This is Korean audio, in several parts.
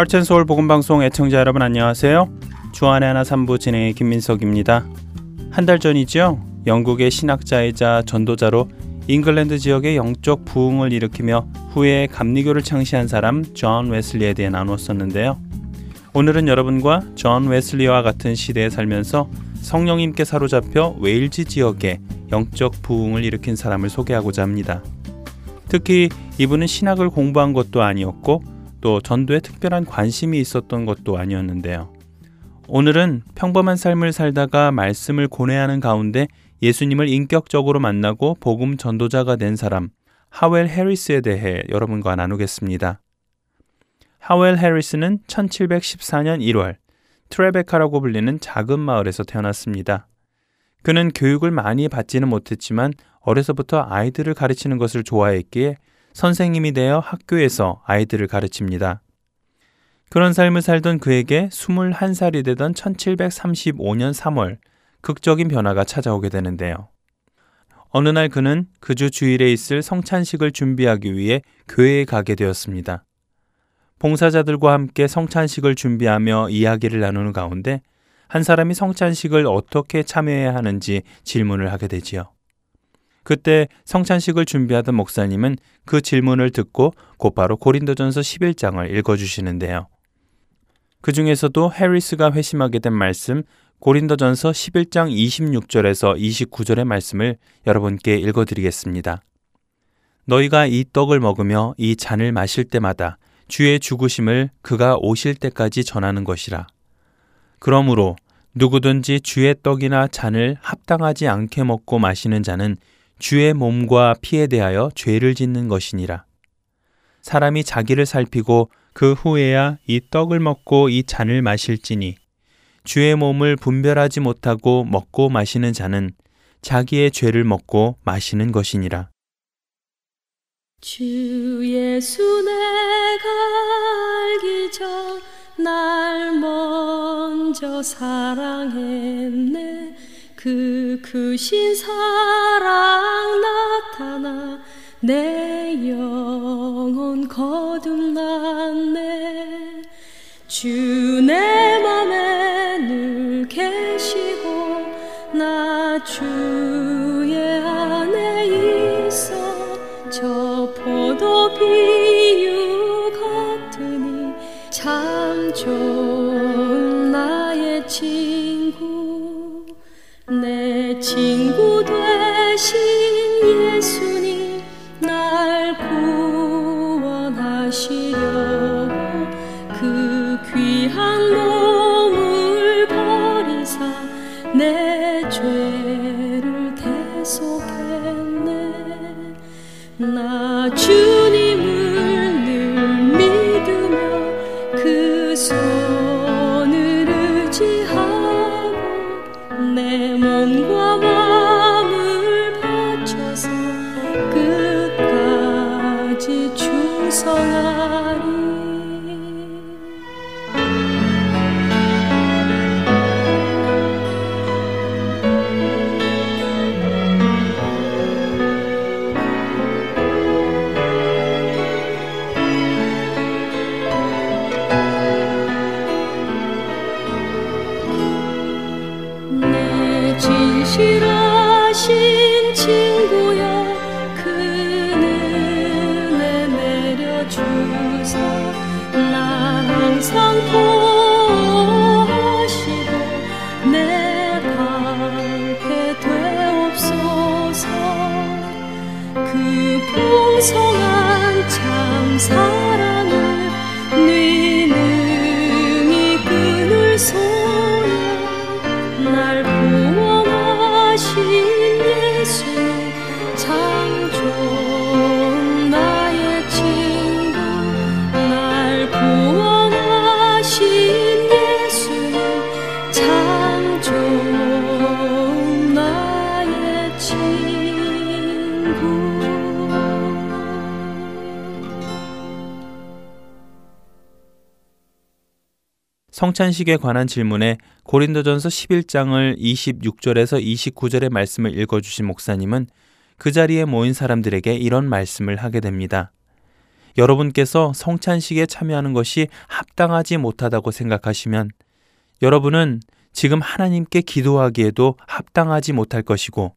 Heart and Soul 복음방송 애청자 여러분 안녕하세요. 주안의 하나 삼부 진행의 김민석입니다. 한 달 전이죠. 영국의 신학자이자 전도자로 잉글랜드 지역의 영적 부흥을 일으키며 후에 감리교를 창시한 사람 존 웨슬리에 대해 나누었었는데요. 오늘은 여러분과 존 웨슬리와 같은 시대에 살면서 성령님께 사로잡혀 웨일즈 지역에 영적 부흥을 일으킨 사람을 소개하고자 합니다. 특히 이분은 신학을 공부한 것도 아니었고 또 전도에 특별한 관심이 있었던 것도 아니었는데요. 오늘은 평범한 삶을 살다가 말씀을 고뇌하는 가운데 예수님을 인격적으로 만나고 복음 전도자가 된 사람 하웰 해리스에 대해 여러분과 나누겠습니다. 하웰 해리스는 1714년 1월 트레베카라고 불리는 작은 마을에서 태어났습니다. 그는 교육을 많이 받지는 못했지만 어려서부터 아이들을 가르치는 것을 좋아했기에 선생님이 되어 학교에서 아이들을 가르칩니다. 그런 삶을 살던 그에게 21살이 되던 1735년 3월 극적인 변화가 찾아오게 되는데요. 어느 날 그는 그 주 주일에 있을 성찬식을 준비하기 위해 교회에 가게 되었습니다. 봉사자들과 함께 성찬식을 준비하며 이야기를 나누는 가운데 한 사람이 성찬식을 어떻게 참여해야 하는지 질문을 하게 되지요. 그때 성찬식을 준비하던 목사님은 그 질문을 듣고 곧바로 고린도전서 11장을 읽어주시는데요. 그 중에서도 해리스가 회심하게 된 말씀 고린도전서 11장 26절에서 29절의 말씀을 여러분께 읽어드리겠습니다. 너희가 이 떡을 먹으며 이 잔을 마실 때마다 주의 죽으심을 그가 오실 때까지 전하는 것이라. 그러므로 누구든지 주의 떡이나 잔을 합당하지 않게 먹고 마시는 자는 주의 몸과 피에 대하여 죄를 짓는 것이니라. 사람이 자기를 살피고 그 후에야 이 떡을 먹고 이 잔을 마실지니 주의 몸을 분별하지 못하고 먹고 마시는 자는 자기의 죄를 먹고 마시는 것이니라. 주 예수 내가 알기 전 날 먼저 사랑했네 그 크신 사랑 나타나 내 영혼 거듭났네. 주 내 맘에 늘 계시고 나주 내 친구 되신 예 성찬식에 관한 질문에 고린도전서 11장을 26절에서 29절의 말씀을 읽어주신 목사님은 그 자리에 모인 사람들에게 이런 말씀을 하게 됩니다. 여러분께서 성찬식에 참여하는 것이 합당하지 못하다고 생각하시면 여러분은 지금 하나님께 기도하기에도 합당하지 못할 것이고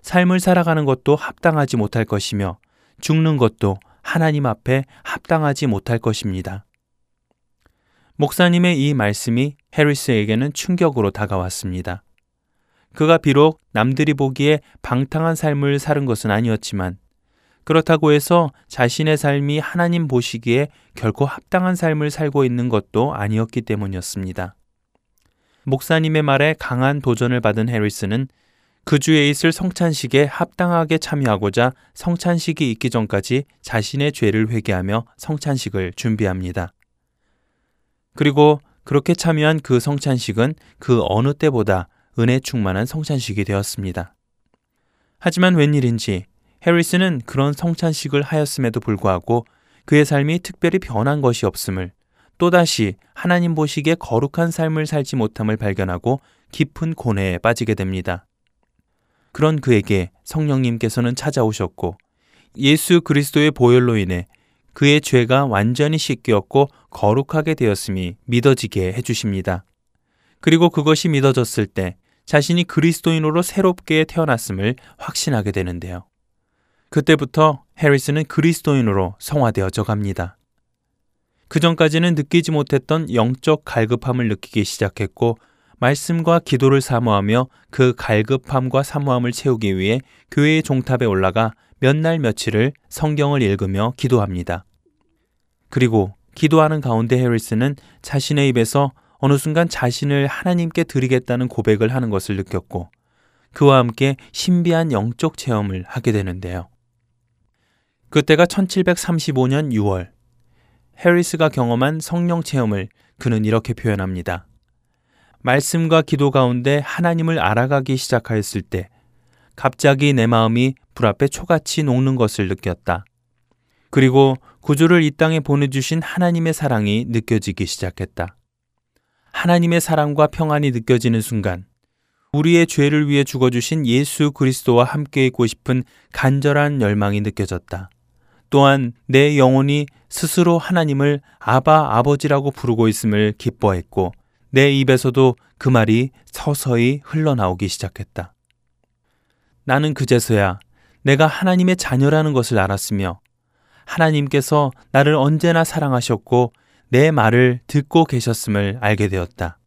삶을 살아가는 것도 합당하지 못할 것이며 죽는 것도 하나님 앞에 합당하지 못할 것입니다. 목사님의 이 말씀이 해리스에게는 충격으로 다가왔습니다. 그가 비록 남들이 보기에 방탕한 삶을 사는 것은 아니었지만 그렇다고 해서 자신의 삶이 하나님 보시기에 결코 합당한 삶을 살고 있는 것도 아니었기 때문이었습니다. 목사님의 말에 강한 도전을 받은 해리스는 그 주에 있을 성찬식에 합당하게 참여하고자 성찬식이 있기 전까지 자신의 죄를 회개하며 성찬식을 준비합니다. 그리고 그렇게 참여한 그 성찬식은 그 어느 때보다 은혜 충만한 성찬식이 되었습니다. 하지만 웬일인지 해리스는 그런 성찬식을 하였음에도 불구하고 그의 삶이 특별히 변한 것이 없음을 또다시 하나님 보시기에 거룩한 삶을 살지 못함을 발견하고 깊은 고뇌에 빠지게 됩니다. 그런 그에게 성령님께서는 찾아오셨고 예수 그리스도의 보혈로 인해 그의 죄가 완전히 씻겼고 거룩하게 되었음이 믿어지게 해주십니다. 그리고 그것이 믿어졌을 때 자신이 그리스도인으로 새롭게 태어났음을 확신하게 되는데요. 그때부터 해리스는 그리스도인으로 성화되어져 갑니다. 그 전까지는 느끼지 못했던 영적 갈급함을 느끼기 시작했고 말씀과 기도를 사모하며 그 갈급함과 사모함을 채우기 위해 교회의 종탑에 올라가 몇 날 며칠을 성경을 읽으며 기도합니다. 그리고 기도하는 가운데 해리스는 자신의 입에서 어느 순간 자신을 하나님께 드리겠다는 고백을 하는 것을 느꼈고 그와 함께 신비한 영적 체험을 하게 되는데요. 그때가 1735년 6월 해리스가 경험한 성령 체험을 그는 이렇게 표현합니다. 말씀과 기도 가운데 하나님을 알아가기 시작하였을 때 갑자기 내 마음이 불 앞에 초같이 녹는 것을 느꼈다. 그리고 구주를 이 땅에 보내주신 하나님의 사랑이 느껴지기 시작했다. 하나님의 사랑과 평안이 느껴지는 순간 우리의 죄를 위해 죽어주신 예수 그리스도와 함께 있고 싶은 간절한 열망이 느껴졌다. 또한 내 영혼이 스스로 하나님을 아바 아버지라고 부르고 있음을 기뻐했고 내 입에서도 그 말이 서서히 흘러나오기 시작했다. 나는 그제서야 내가 하나님의 자녀라는 것을 알았으며 하나님께서 나를 언제나 사랑하셨고 내 말을 듣고 계셨음을 알게 되었다.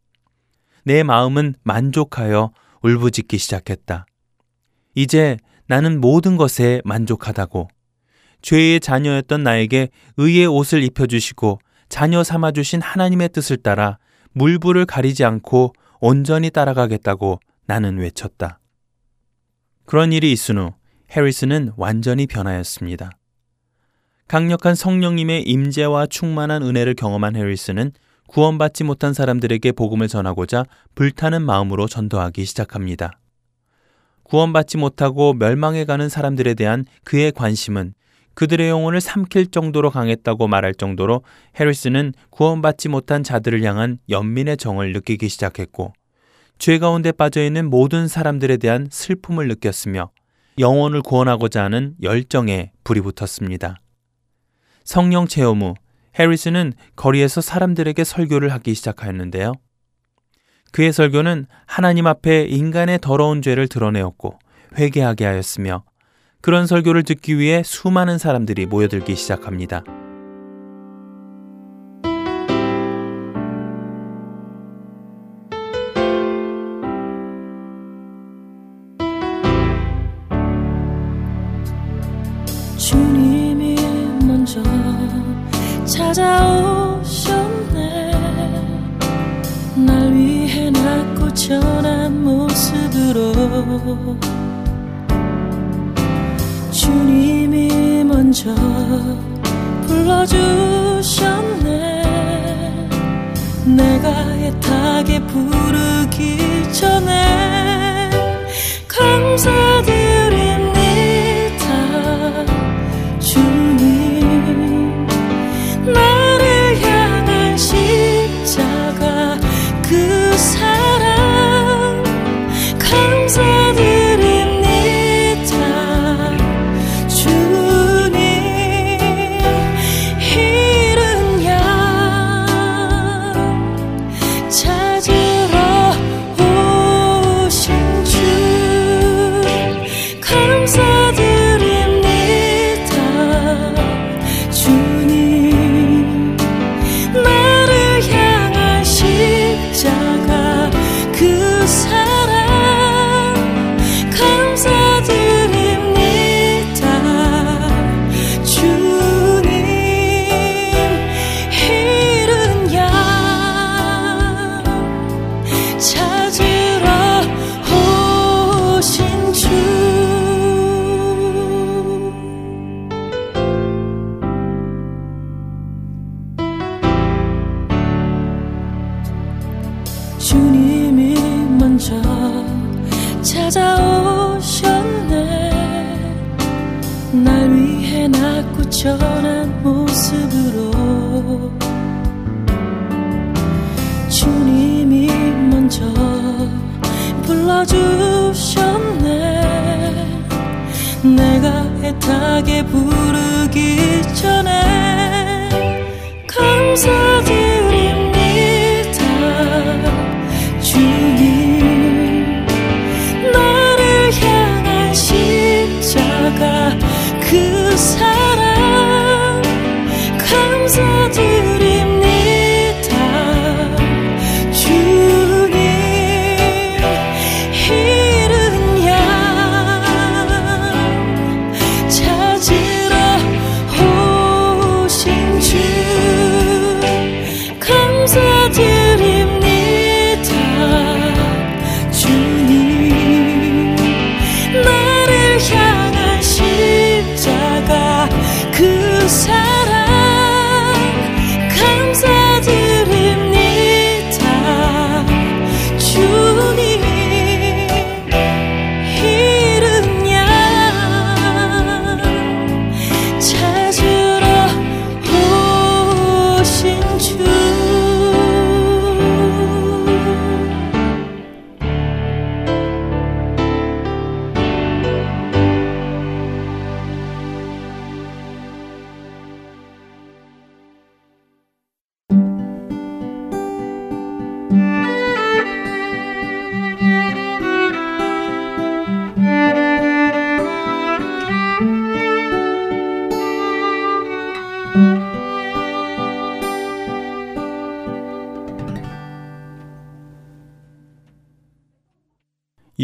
내 마음은 만족하여 울부짖기 시작했다. 이제 나는 모든 것에 만족하다고 죄의 자녀였던 나에게 의의 옷을 입혀주시고 자녀 삼아주신 하나님의 뜻을 따라 물불을 가리지 않고 온전히 따라가겠다고 나는 외쳤다. 그런 일이 있은 후 해리스는 완전히 변하였습니다. 강력한 성령님의 임재와 충만한 은혜를 경험한 해리스는 구원받지 못한 사람들에게 복음을 전하고자 불타는 마음으로 전도하기 시작합니다. 구원받지 못하고 멸망해가는 사람들에 대한 그의 관심은 그들의 영혼을 삼킬 정도로 강했다고 말할 정도로 해리스는 구원받지 못한 자들을 향한 연민의 정을 느끼기 시작했고 죄 가운데 빠져 있는 모든 사람들에 대한 슬픔을 느꼈으며 영혼을 구원하고자 하는 열정에 불이 붙었습니다. 성령 체험 후 해리스는 거리에서 사람들에게 설교를 하기 시작하였는데요. 그의 설교는 하나님 앞에 인간의 더러운 죄를 드러내었고 회개하게 하였으며 그런 설교를 듣기 위해 수많은 사람들이 모여들기 시작합니다. 주님이 먼저 불러주셨네. 내가 애타게 부르기 전에 감사드립니다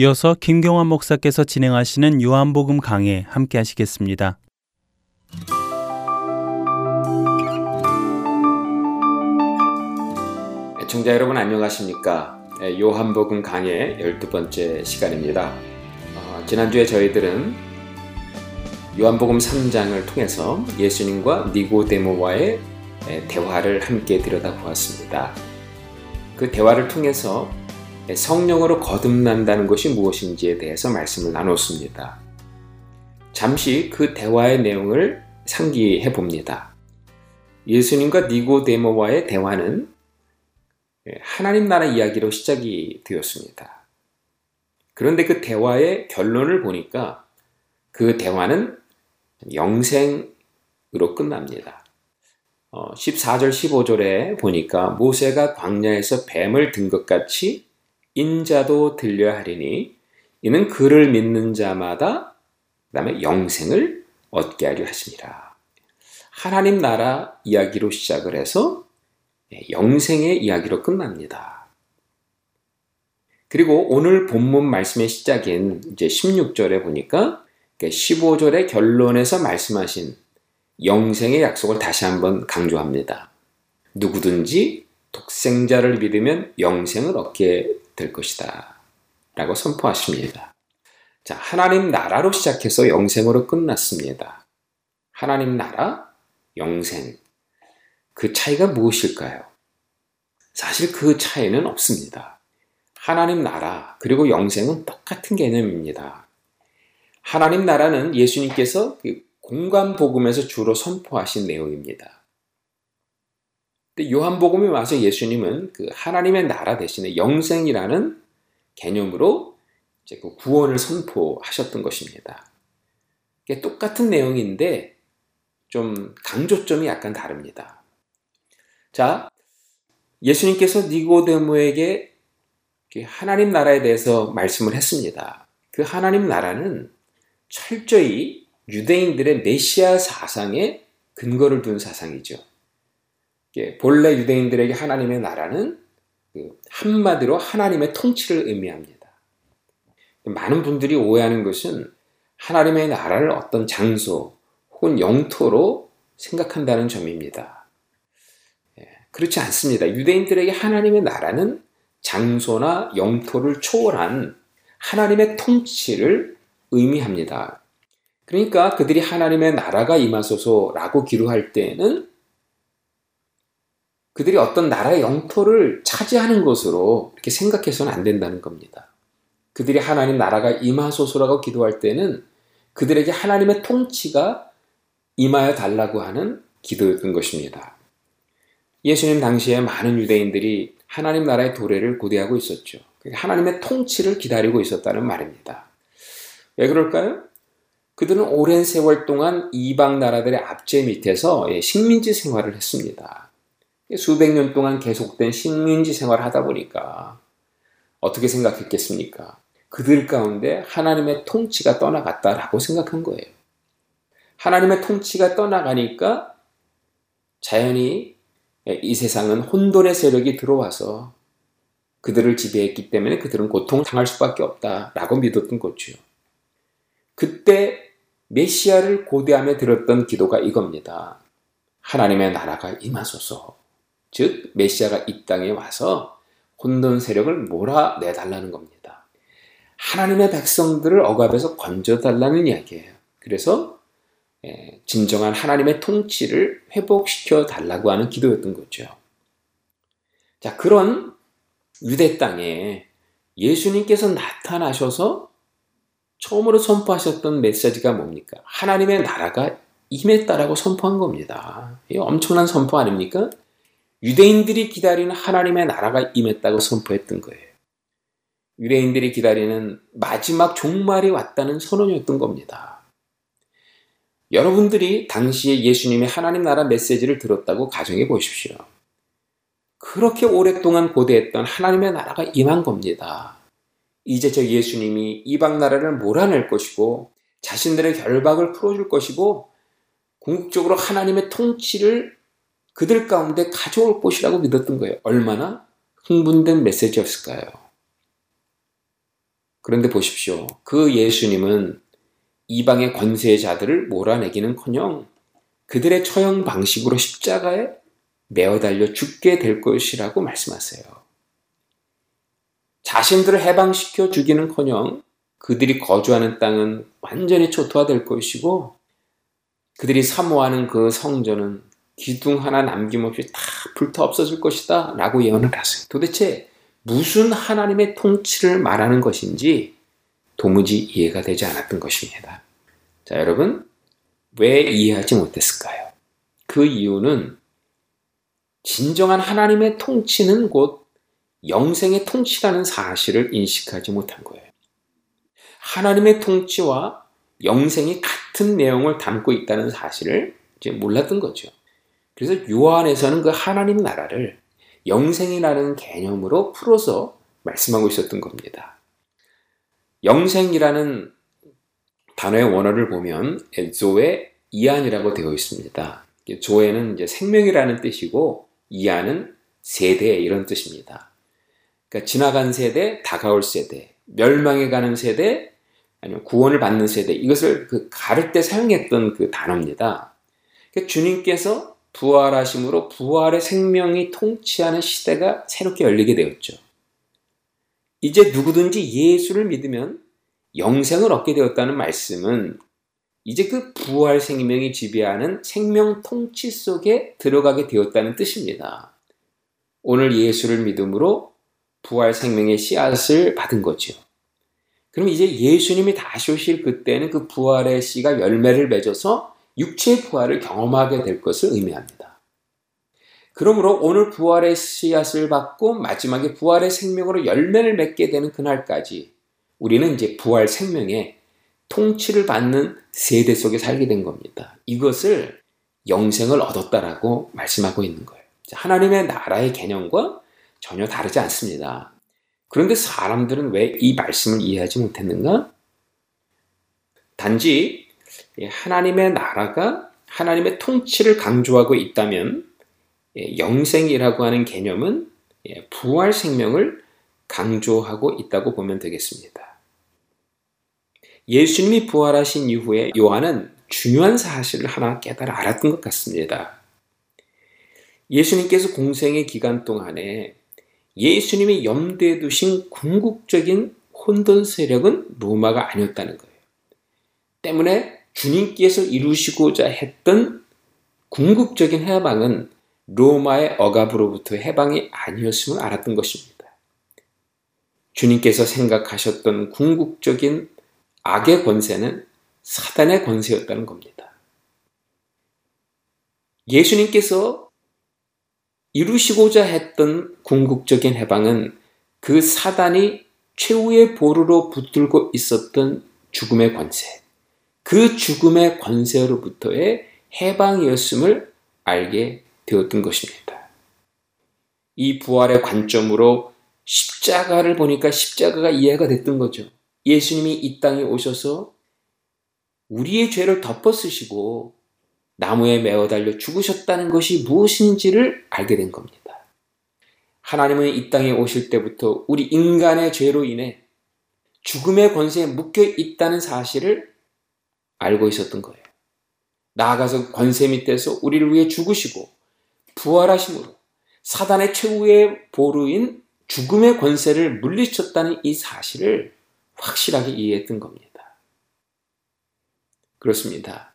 이어서 김경환 목사께서 진행하시는 요한복음 강해 함께 하시겠습니다. 애청자 여러분 안녕하십니까? 예, 요한복음 강의 12번째 시간입니다. 어, 지난주에 저희들은 요한복음 3장을 통해서 예수님과 니고데모와의 예, 대화를 함께 들여다보았습니다. 그 대화를 통해서 예, 성령으로 거듭난다는 것이 무엇인지에 대해서 말씀을 나눴습니다. 잠시 그 대화의 내용을 상기해 봅니다. 예수님과 니고데모와의 대화는 하나님 나라 이야기로 시작이 되었습니다. 그런데 그 대화의 결론을 보니까 그 대화는 영생으로 끝납니다. 어, 14절, 15절에 보니까 모세가 광야에서 뱀을 든 것 같이 인자도 들려야 하리니 이는 그를 믿는 자마다 그다음에 영생을 얻게 하려 하시니라. 하나님 나라 이야기로 시작을 해서 영생의 이야기로 끝납니다. 그리고 오늘 본문 말씀의 시작인 이제 16절에 보니까 15절의 결론에서 말씀하신 영생의 약속을 다시 한번 강조합니다. 누구든지 독생자를 믿으면 영생을 얻게 될 것이다. 라고 선포하십니다. 자, 하나님 나라로 시작해서 영생으로 끝났습니다. 하나님 나라, 영생. 그 차이가 무엇일까요? 사실 그 차이는 없습니다. 하나님 나라, 그리고 영생은 똑같은 개념입니다. 하나님 나라는 예수님께서 공간 복음에서 주로 선포하신 내용입니다. 근데 요한복음에 와서 예수님은 그 하나님의 나라 대신에 영생이라는 개념으로 이제 그 구원을 선포하셨던 것입니다. 똑같은 내용인데 좀 강조점이 약간 다릅니다. 자, 예수님께서 니고데모에게 하나님 나라에 대해서 말씀을 했습니다. 그 하나님 나라는 철저히 유대인들의 메시아 사상에 근거를 둔 사상이죠. 본래 유대인들에게 하나님의 나라는 한마디로 하나님의 통치를 의미합니다. 많은 분들이 오해하는 것은 하나님의 나라를 어떤 장소 혹은 영토로 생각한다는 점입니다. 그렇지 않습니다. 유대인들에게 하나님의 나라는 장소나 영토를 초월한 하나님의 통치를 의미합니다. 그러니까 그들이 하나님의 나라가 임하소서라고 기도할 때에는 그들이 어떤 나라의 영토를 차지하는 것으로 이렇게 생각해서는 안 된다는 겁니다. 그들이 하나님 나라가 임하소서라고 기도할 때는 그들에게 하나님의 통치가 임하여 달라고 하는 기도였던 것입니다. 예수님 당시에 많은 유대인들이 하나님 나라의 도래를 고대하고 있었죠. 하나님의 통치를 기다리고 있었다는 말입니다. 왜 그럴까요? 그들은 오랜 세월 동안 이방 나라들의 압제 밑에서 예, 식민지 생활을 했습니다. 수백 년 동안 계속된 식민지 생활을 하다 보니까 어떻게 생각했겠습니까? 그들 가운데 하나님의 통치가 떠나갔다라고 생각한 거예요. 하나님의 통치가 떠나가니까 자연히 예, 이 세상은 혼돈의 세력이 들어와서 그들을 지배했기 때문에 그들은 고통을 당할 수밖에 없다라고 믿었던 거죠. 그때 메시아를 고대함에 들었던 기도가 이겁니다. 하나님의 나라가 임하소서. 즉 메시아가 이 땅에 와서 혼돈 세력을 몰아내달라는 겁니다. 하나님의 백성들을 억압에서 건져달라는 이야기예요. 그래서 예, 진정한 하나님의 통치를 회복시켜 달라고 하는 기도였던 거죠. 자, 그런 유대 땅에 예수님께서 나타나셔서 처음으로 선포하셨던 메시지가 뭡니까? 하나님의 나라가 임했다라고 선포한 겁니다. 이 엄청난 선포 아닙니까? 유대인들이 기다리는 하나님의 나라가 임했다고 선포했던 거예요. 유대인들이 기다리는 마지막 종말이 왔다는 선언이었던 겁니다. 여러분들이 당시에 예수님의 하나님 나라 메시지를 들었다고 가정해 보십시오. 그렇게 오랫동안 고대했던 하나님의 나라가 임한 겁니다. 이제 저 예수님이 이방 나라를 몰아낼 것이고 자신들의 결박을 풀어줄 것이고 궁극적으로 하나님의 통치를 그들 가운데 가져올 것이라고 믿었던 거예요. 얼마나 흥분된 메시지였을까요? 그런데 보십시오. 그 예수님은 이방의 권세의 자들을 몰아내기는 커녕 그들의 처형 방식으로 십자가에 매어 달려 죽게 될 것이라고 말씀하세요. 자신들을 해방시켜 주기는커녕 그들이 거주하는 땅은 완전히 초토화될 것이고 그들이 사모하는 그 성전은 기둥 하나 남김없이 다 불타 없어질 것이다 라고 예언을 하세요. 도대체 무슨 하나님의 통치를 말하는 것인지 도무지 이해가 되지 않았던 것입니다. 자, 여러분, 왜 이해하지 못했을까요? 그 이유는 진정한 하나님의 통치는 곧 영생의 통치라는 사실을 인식하지 못한 거예요. 하나님의 통치와 영생이 같은 내용을 담고 있다는 사실을 이제 몰랐던 거죠. 그래서 요한에서는 그 하나님 나라를 영생이라는 개념으로 풀어서 말씀하고 있었던 겁니다. 영생이라는 단어의 원어를 보면 조의 이안이라고 되어 있습니다. 조에는 이제 생명이라는 뜻이고 이안은 세대 이런 뜻입니다. 그러니까 지나간 세대, 다가올 세대, 멸망해 가는 세대, 아니면 구원을 받는 세대 이것을 그 가를 때 사용했던 그 단어입니다. 그러니까 주님께서 부활하심으로 부활의 생명이 통치하는 시대가 새롭게 열리게 되었죠. 이제 누구든지 예수를 믿으면 영생을 얻게 되었다는 말씀은 이제 그 부활 생명이 지배하는 생명 통치 속에 들어가게 되었다는 뜻입니다. 오늘 예수를 믿음으로 부활 생명의 씨앗을 받은 거죠. 그럼 이제 예수님이 다시 오실 그때는 그 부활의 씨가 열매를 맺어서 육체의 부활을 경험하게 될 것을 의미합니다. 그러므로 오늘 부활의 씨앗을 받고 마지막에 부활의 생명으로 열매를 맺게 되는 그날까지 우리는 이제 부활 생명의 통치를 받는 세대 속에 살게 된 겁니다. 이것을 영생을 얻었다라고 말씀하고 있는 거예요. 하나님의 나라의 개념과 전혀 다르지 않습니다. 그런데 사람들은 왜 이 말씀을 이해하지 못했는가? 단지 하나님의 나라가 하나님의 통치를 강조하고 있다면 영생이라고 하는 개념은 부활 생명을 강조하고 있다고 보면 되겠습니다. 예수님이 부활하신 이후에 요한은 중요한 사실을 하나 깨달아 알았던 것 같습니다. 예수님께서 공생의 기간 동안에 예수님이 염두에 두신 궁극적인 혼돈 세력은 로마가 아니었다는 거예요. 때문에 주님께서 이루시고자 했던 궁극적인 해방은 로마의 억압으로부터 해방이 아니었음을 알았던 것입니다. 주님께서 생각하셨던 궁극적인 악의 권세는 사단의 권세였다는 겁니다. 예수님께서 이루시고자 했던 궁극적인 해방은 그 사단이 최후의 보루로 붙들고 있었던 죽음의 권세, 그 죽음의 권세로부터의 해방이었음을 알게 되었던 것입니다. 이 부활의 관점으로 십자가를 보니까 십자가가 이해가 됐던 거죠. 예수님이 이 땅에 오셔서 우리의 죄를 덮어 쓰시고 나무에 매어 달려 죽으셨다는 것이 무엇인지를 알게 된 겁니다. 하나님은 이 땅에 오실 때부터 우리 인간의 죄로 인해 죽음의 권세에 묶여 있다는 사실을 알고 있었던 거예요. 나아가서 권세 밑에서 우리를 위해 죽으시고 부활하심으로 사단의 최후의 보루인 죽음의 권세를 물리쳤다는 이 사실을 확실하게 이해했던 겁니다. 그렇습니다.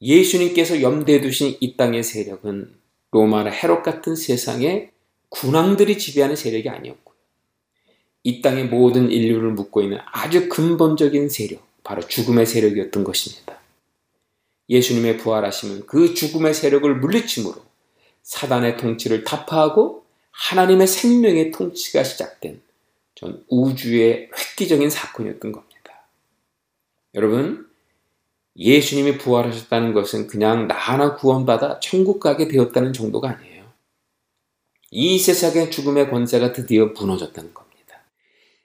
예수님께서 염두에 두신 이 땅의 세력은 로마나 헤롯 같은 세상의 군왕들이 지배하는 세력이 아니었고요. 이 땅의 모든 인류를 묶고 있는 아주 근본적인 세력, 바로 죽음의 세력이었던 것입니다. 예수님의 부활하심은 그 죽음의 세력을 물리침으로 사단의 통치를 타파하고 하나님의 생명의 통치가 시작된 전 우주의 획기적인 사건이었던 겁니다. 여러분, 예수님이 부활하셨다는 것은 그냥 나 하나 구원받아 천국 가게 되었다는 정도가 아니에요. 이 세상의 죽음의 권세가 드디어 무너졌다는 겁니다.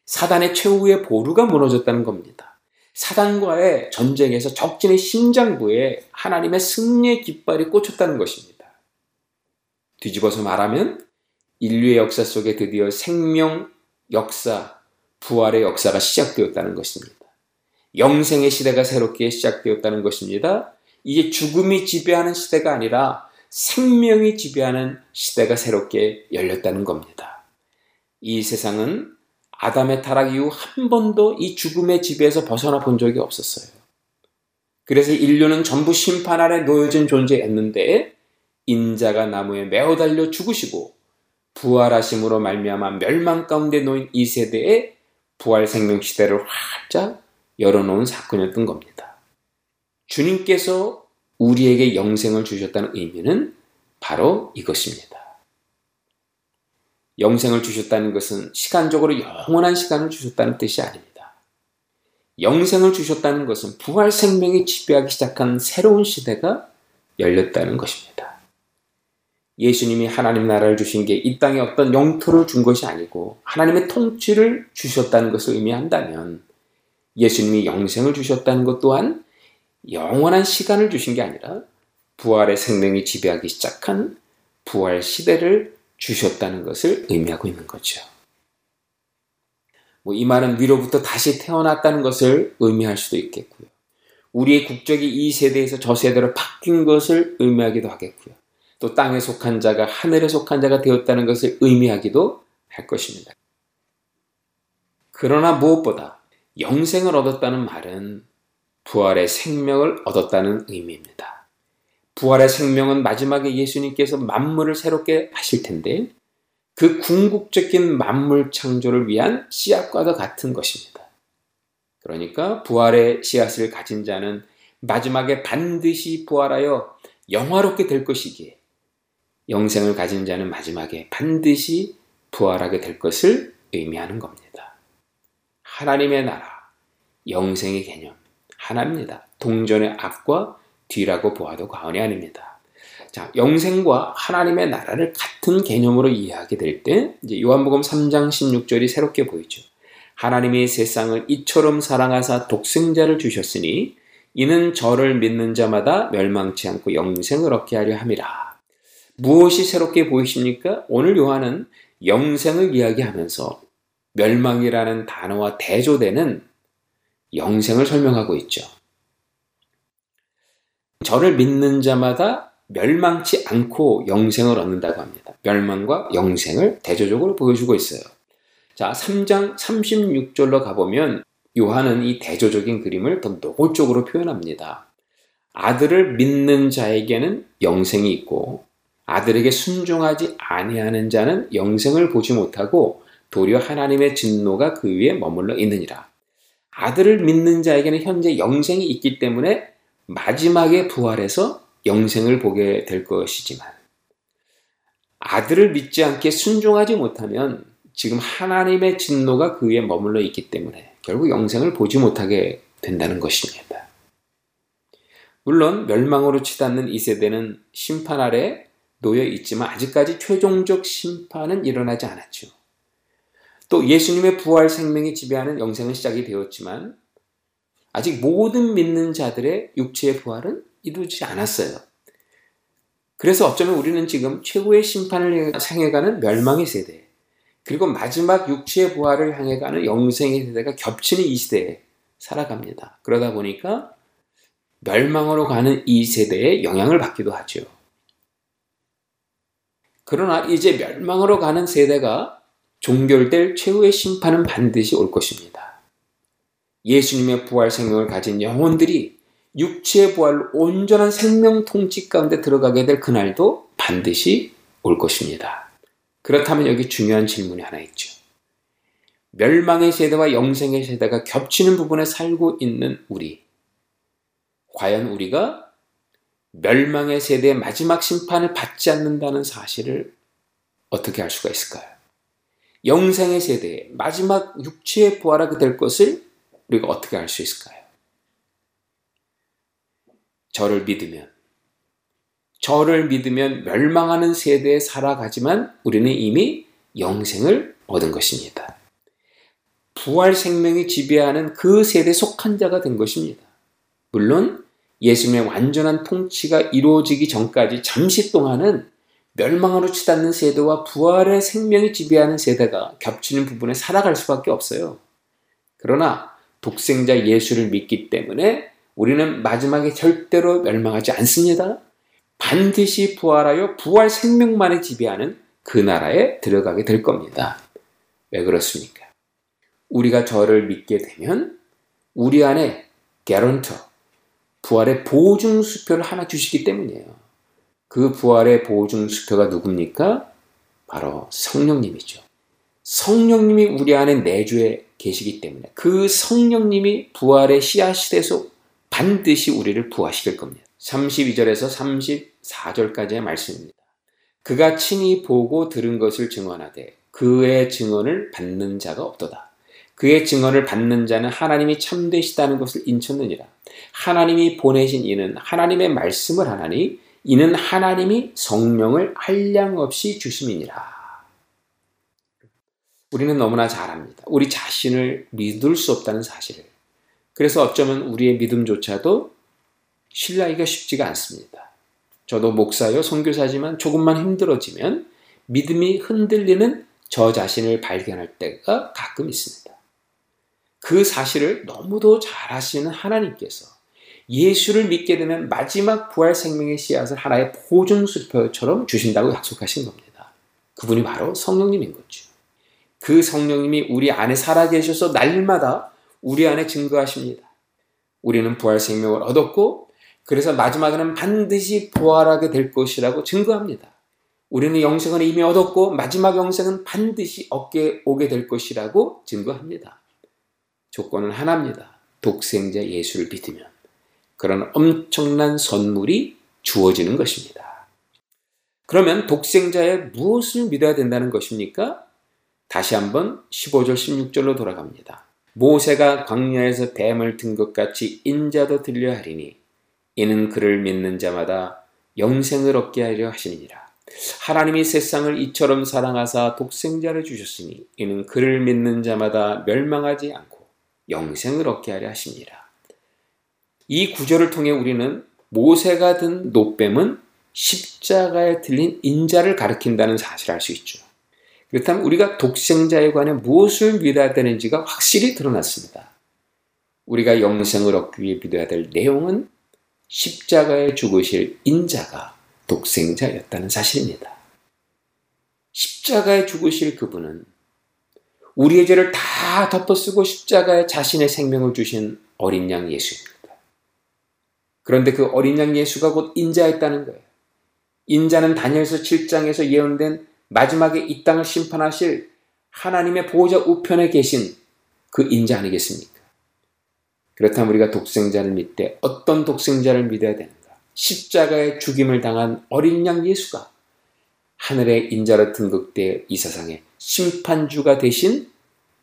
사단의 최후의 보루가 무너졌다는 겁니다. 사단과의 전쟁에서 적진의 심장부에 하나님의 승리의 깃발이 꽂혔다는 것입니다. 뒤집어서 말하면 인류의 역사 속에 드디어 생명 역사, 부활의 역사가 시작되었다는 것입니다. 영생의 시대가 새롭게 시작되었다는 것입니다. 이제 죽음이 지배하는 시대가 아니라 생명이 지배하는 시대가 새롭게 열렸다는 겁니다. 이 세상은 아담의 타락 이후 한 번도 이 죽음의 지배에서 벗어나 본 적이 없었어요. 그래서 인류는 전부 심판 아래 놓여진 존재였는데 인자가 나무에 매어 달려 죽으시고 부활하심으로 말미암아 멸망 가운데 놓인 이 세대에 부활 생명 시대를 활짝 열어놓은 사건이었던 겁니다. 주님께서 우리에게 영생을 주셨다는 의미는 바로 이것입니다. 영생을 주셨다는 것은 시간적으로 영원한 시간을 주셨다는 뜻이 아닙니다. 영생을 주셨다는 것은 부활 생명이 지배하기 시작한 새로운 시대가 열렸다는 것입니다. 예수님이 하나님 나라를 주신 게 이 땅에 어떤 영토를 준 것이 아니고 하나님의 통치를 주셨다는 것을 의미한다면 예수님이 영생을 주셨다는 것 또한 영원한 시간을 주신 게 아니라 부활의 생명이 지배하기 시작한 부활 시대를 주셨다는 것을 의미하고 있는 거죠. 뭐 이 말은 위로부터 다시 태어났다는 것을 의미할 수도 있겠고요. 우리의 국적이 이 세대에서 저 세대로 바뀐 것을 의미하기도 하겠고요. 또 땅에 속한 자가 하늘에 속한 자가 되었다는 것을 의미하기도 할 것입니다. 그러나 무엇보다 영생을 얻었다는 말은 부활의 생명을 얻었다는 의미입니다. 부활의 생명은 마지막에 예수님께서 만물을 새롭게 하실 텐데 그 궁극적인 만물 창조를 위한 씨앗과도 같은 것입니다. 그러니까 부활의 씨앗을 가진 자는 마지막에 반드시 부활하여 영화롭게 될 것이기에 영생을 가진 자는 마지막에 반드시 부활하게 될 것을 의미하는 겁니다. 하나님의 나라, 영생의 개념, 하나입니다. 동전의 앞과 뒤라고 보아도 과언이 아닙니다. 자, 영생과 하나님의 나라를 같은 개념으로 이해하게 될 때, 이제 요한복음 3장 16절이 새롭게 보이죠. 하나님이 세상을 이처럼 사랑하사 독생자를 주셨으니 이는 저를 믿는 자마다 멸망치 않고 영생을 얻게 하려 함이라. 무엇이 새롭게 보이십니까? 오늘 요한은 영생을 이야기하면서 멸망이라는 단어와 대조되는 영생을 설명하고 있죠. 저를 믿는 자마다 멸망치 않고 영생을 얻는다고 합니다. 멸망과 영생을 대조적으로 보여주고 있어요. 자, 3장 36절로 가보면 요한은 이 대조적인 그림을 더 노골적으로 표현합니다. 아들을 믿는 자에게는 영생이 있고 아들에게 순종하지 아니하는 자는 영생을 보지 못하고 도리어 하나님의 진노가 그 위에 머물러 있느니라. 아들을 믿는 자에게는 현재 영생이 있기 때문에 마지막에 부활해서 영생을 보게 될 것이지만 아들을 믿지 않게 순종하지 못하면 지금 하나님의 진노가 그 위에 머물러 있기 때문에 결국 영생을 보지 못하게 된다는 것입니다. 물론 멸망으로 치닫는 이 세대는 심판 아래 놓여 있지만 아직까지 최종적 심판은 일어나지 않았죠. 또 예수님의 부활 생명이 지배하는 영생은 시작이 되었지만 아직 모든 믿는 자들의 육체의 부활은 이루지 않았어요. 그래서 어쩌면 우리는 지금 최고의 심판을 향해 가는 멸망의 세대, 그리고 마지막 육체의 부활을 향해 가는 영생의 세대가 겹치는 이 시대에 살아갑니다. 그러다 보니까 멸망으로 가는 이 세대에 영향을 받기도 하죠. 그러나 이제 멸망으로 가는 세대가 종결될 최후의 심판은 반드시 올 것입니다. 예수님의 부활 생명을 가진 영혼들이 육체의 부활로 온전한 생명 통치 가운데 들어가게 될 그날도 반드시 올 것입니다. 그렇다면 여기 중요한 질문이 하나 있죠. 멸망의 세대와 영생의 세대가 겹치는 부분에 살고 있는 우리. 과연 우리가 멸망의 세대의 마지막 심판을 받지 않는다는 사실을 어떻게 알 수가 있을까요? 영생의 세대의 마지막 육체의 부활하게 될 것을 우리가 어떻게 알 수 있을까요? 저를 믿으면, 저를 믿으면 멸망하는 세대에 살아가지만 우리는 이미 영생을 얻은 것입니다. 부활 생명이 지배하는 그 세대에 속한 자가 된 것입니다. 물론 예수님의 완전한 통치가 이루어지기 전까지 잠시 동안은 멸망으로 치닫는 세대와 부활의 생명이 지배하는 세대가 겹치는 부분에 살아갈 수밖에 없어요. 그러나 독생자 예수를 믿기 때문에 우리는 마지막에 절대로 멸망하지 않습니다. 반드시 부활하여 부활 생명만을 지배하는 그 나라에 들어가게 될 겁니다. 왜 그렇습니까? 우리가 저를 믿게 되면 우리 안에 개런터, 부활의 보증 수표를 하나 주시기 때문이에요. 그 부활의 보증 수표가 누굽니까? 바로 성령님이죠. 성령님이 우리 안에 내주에 계시기 때문에 그 성령님이 부활의 씨앗이 돼서 반드시 우리를 부활시킬 겁니다. 32절에서 34절까지의 말씀입니다. 그가 친히 보고 들은 것을 증언하되 그의 증언을 받는 자가 없도다. 그의 증언을 받는 자는 하나님이 참되시다는 것을 인쳤느니라. 하나님이 보내신 이는 하나님의 말씀을 하나니 이는 하나님이 성령을 한량 없이 주심이니라. 우리는 너무나 잘 압니다. 우리 자신을 믿을 수 없다는 사실을. 그래서 어쩌면 우리의 믿음조차도 신뢰하기가 쉽지가 않습니다. 저도 목사요, 선교사지만 조금만 힘들어지면 믿음이 흔들리는 저 자신을 발견할 때가 가끔 있습니다. 그 사실을 너무도 잘 아시는 하나님께서 예수를 믿게 되면 마지막 부활 생명의 씨앗을 하나의 보증수표처럼 주신다고 약속하신 겁니다. 그분이 바로 성령님인 거죠. 그 성령님이 우리 안에 살아계셔서 날마다 우리 안에 증거하십니다. 우리는 부활 생명을 얻었고 그래서 마지막에는 반드시 부활하게 될 것이라고 증거합니다. 우리는 영생을 이미 얻었고 마지막 영생은 반드시 얻게 오게 될 것이라고 증거합니다. 조건은 하나입니다. 독생자 예수를 믿으면 그런 엄청난 선물이 주어지는 것입니다. 그러면 독생자의 무엇을 믿어야 된다는 것입니까? 다시 한번 15절 16절로 돌아갑니다. 모세가 광야에서 뱀을 든 것 같이 인자도 들려 하리니 이는 그를 믿는 자마다 영생을 얻게 하려 하시니라. 하나님이 세상을 이처럼 사랑하사 독생자를 주셨으니 이는 그를 믿는 자마다 멸망하지 않고 영생을 얻게 하려 하십니다. 이 구절을 통해 우리는 모세가 든 노뱀은 십자가에 들린 인자를 가리킨다는 사실을 알 수 있죠. 그렇다면 우리가 독생자에 관해 무엇을 믿어야 되는지가 확실히 드러났습니다. 우리가 영생을 얻기 위해 믿어야 될 내용은 십자가에 죽으실 인자가 독생자였다는 사실입니다. 십자가에 죽으실 그분은 우리의 죄를 다 덮어쓰고 십자가에 자신의 생명을 주신 어린 양 예수입니다. 그런데 그 어린 양 예수가 곧 인자였다는 거예요. 인자는 다니엘서 7장에서 예언된 마지막에 이 땅을 심판하실 하나님의 보호자 우편에 계신 그 인자 아니겠습니까? 그렇다면 우리가 독생자를 믿되 어떤 독생자를 믿어야 되는가? 십자가의 죽임을 당한 어린 양 예수가 하늘의 인자로 등극되어 이 세상에 심판주가 되신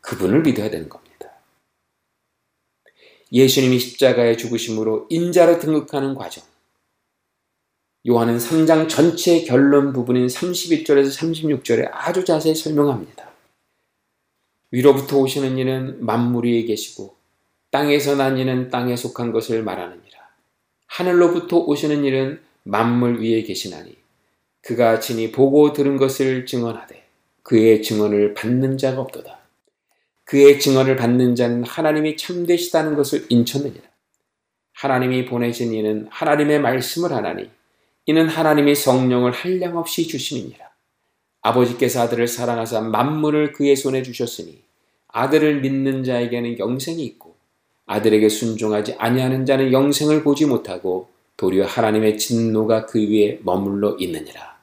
그분을 믿어야 되는 겁니다. 예수님이 십자가의 죽으심으로 인자로 등극하는 과정. 요한은 3장 전체 결론 부분인 31절에서 36절에 아주 자세히 설명합니다. 위로부터 오시는 이는 만물 위에 계시고 땅에서 난 이는 땅에 속한 것을 말하느니라. 하늘로부터 오시는 이는 만물 위에 계시나니 그가 친히 보고 들은 것을 증언하되 그의 증언을 받는 자가 없도다. 그의 증언을 받는 자는 하나님이 참되시다는 것을 인쳤느니라. 하나님이 보내신 이는 하나님의 말씀을 하나니 이는 하나님이 성령을 한량없이 주심이니라. 아버지께서 아들을 사랑하사 만물을 그의 손에 주셨으니 아들을 믿는 자에게는 영생이 있고 아들에게 순종하지 아니하는 자는 영생을 보지 못하고 도리어 하나님의 진노가 그 위에 머물러 있느니라.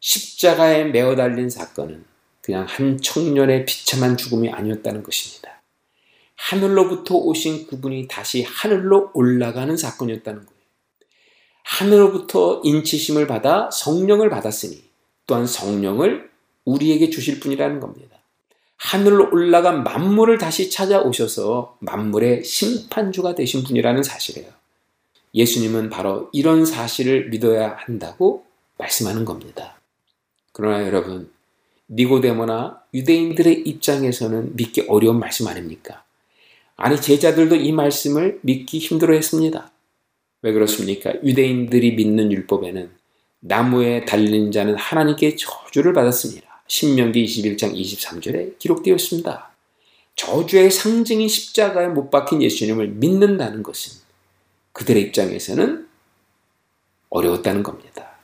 십자가에 매어 달린 사건은 그냥 한 청년의 비참한 죽음이 아니었다는 것입니다. 하늘로부터 오신 그분이 다시 하늘로 올라가는 사건이었다는 거예요. 하늘로부터 인치심을 받아 성령을 받았으니 또한 성령을 우리에게 주실 분이라는 겁니다. 하늘로 올라간 만물을 다시 찾아오셔서 만물의 심판주가 되신 분이라는 사실이에요. 예수님은 바로 이런 사실을 믿어야 한다고 말씀하는 겁니다. 그러나 여러분, 니고데모나 유대인들의 입장에서는 믿기 어려운 말씀 아닙니까? 아니, 제자들도 이 말씀을 믿기 힘들어 했습니다. 왜 그렇습니까? 유대인들이 믿는 율법에는 나무에 달린 자는 하나님께 저주를 받았습니다. 신명기 21장 23절에 기록되어 있습니다. 저주의 상징인 십자가에 못 박힌 예수님을 믿는다는 것은 그들의 입장에서는 어려웠다는 겁니다.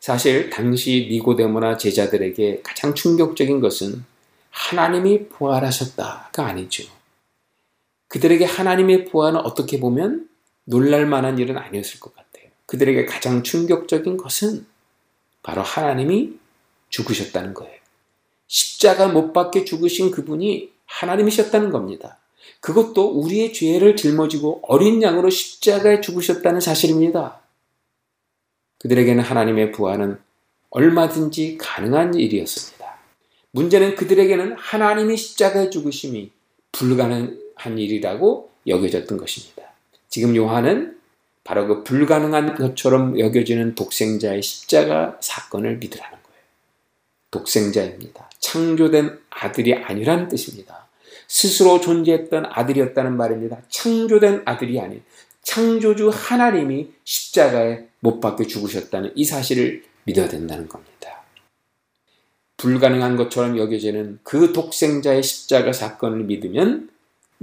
사실 당시 니고데모나 제자들에게 가장 충격적인 것은 하나님이 부활하셨다가 아니죠. 그들에게 하나님의 부활은 어떻게 보면 놀랄 만한 일은 아니었을 것 같아요. 그들에게 가장 충격적인 것은 바로 하나님이 죽으셨다는 거예요. 십자가 못 박혀 죽으신 그분이 하나님이셨다는 겁니다. 그것도 우리의 죄를 짊어지고 어린 양으로 십자가에 죽으셨다는 사실입니다. 그들에게는 하나님의 부활은 얼마든지 가능한 일이었습니다. 문제는 그들에게는 하나님이 십자가에 죽으심이 불가능한 일이라고 여겨졌던 것입니다. 지금 요한은 바로 그 불가능한 것처럼 여겨지는 독생자의 십자가 사건을 믿으라는 거예요. 독생자입니다. 창조된 아들이 아니라는 뜻입니다. 스스로 존재했던 아들이었다는 말입니다. 창조된 아들이 아닌 창조주 하나님이 십자가에 못 박혀 죽으셨다는 이 사실을 믿어야 된다는 겁니다. 불가능한 것처럼 여겨지는 그 독생자의 십자가 사건을 믿으면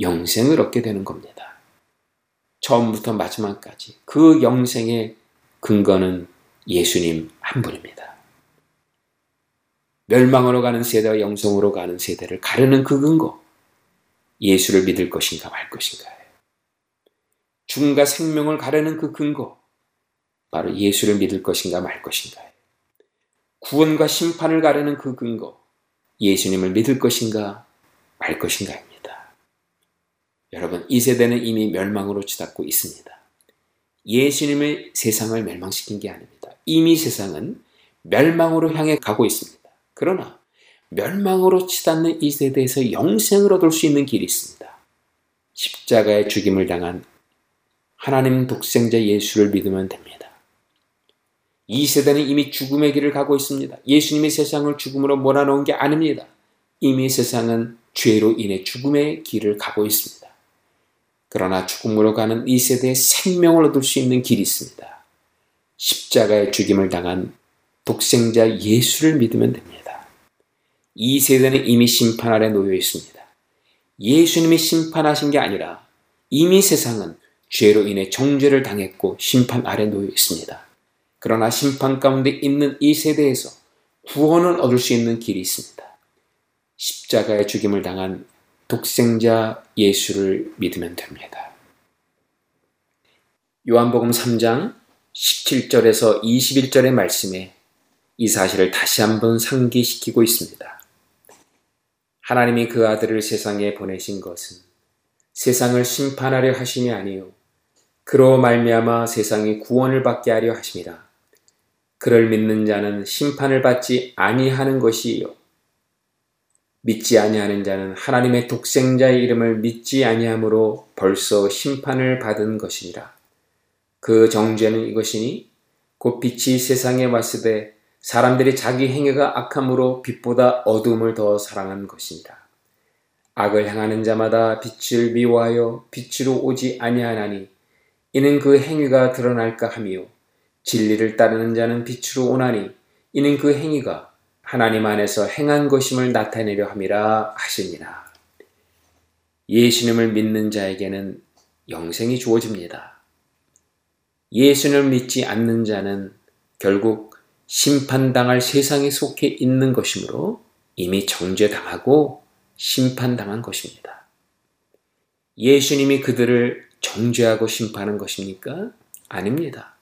영생을 얻게 되는 겁니다. 처음부터 마지막까지 그 영생의 근거는 예수님 한 분입니다. 멸망으로 가는 세대와 영성으로 가는 세대를 가르는 그 근거, 예수를 믿을 것인가 말 것인가요? 죽음과 생명을 가르는 그 근거, 바로 예수를 믿을 것인가 말 것인가요? 구원과 심판을 가르는 그 근거, 예수님을 믿을 것인가 말 것인가입니다. 여러분, 이 세대는 이미 멸망으로 치닫고 있습니다. 예수님의 세상을 멸망시킨 게 아닙니다. 이미 세상은 멸망으로 향해 가고 있습니다. 그러나 멸망으로 치닫는 이 세대에서 영생을 얻을 수 있는 길이 있습니다. 십자가의 죽임을 당한 하나님 독생자 예수를 믿으면 됩니다. 이 세대는 이미 죽음의 길을 가고 있습니다. 예수님이 세상을 죽음으로 몰아넣은 게 아닙니다. 이미 세상은 죄로 인해 죽음의 길을 가고 있습니다. 그러나 죽음으로 가는 이 세대에 생명을 얻을 수 있는 길이 있습니다. 십자가의 죽임을 당한 독생자 예수를 믿으면 됩니다. 이 세대는 이미 심판 아래 놓여 있습니다. 예수님이 심판하신 게 아니라 이미 세상은 죄로 인해 정죄를 당했고 심판 아래 놓여 있습니다. 그러나 심판 가운데 있는 이 세대에서 구원을 얻을 수 있는 길이 있습니다. 십자가의 죽임을 당한 독생자 예수를 믿으면 됩니다. 요한복음 3장 17절에서 21절의 말씀에 이 사실을 다시 한번 상기시키고 있습니다. 하나님이 그 아들을 세상에 보내신 것은 세상을 심판하려 하심이 아니요 그로 말미암아 세상이 구원을 받게 하려 하심이라. 그를 믿는 자는 심판을 받지 아니하는 것이요 믿지 아니하는 자는 하나님의 독생자의 이름을 믿지 아니하므로 벌써 심판을 받은 것이니라. 그 정죄는 이것이니 곧 빛이 세상에 왔으되 사람들이 자기 행위가 악함으로 빛보다 어둠을 더 사랑한 것이니라. 악을 행하는 자마다 빛을 미워하여 빛으로 오지 아니하나니 이는 그 행위가 드러날까 하며 진리를 따르는 자는 빛으로 오나니 이는 그 행위가 하나님 안에서 행한 것임을 나타내려 함이라 하시니라. 예수님을 믿는 자에게는 영생이 주어집니다. 예수님을 믿지 않는 자는 결국 심판당할 세상에 속해 있는 것이므로 이미 정죄당하고 심판당한 것입니다. 예수님이 그들을 정죄하고 심판한 것입니까? 아닙니다.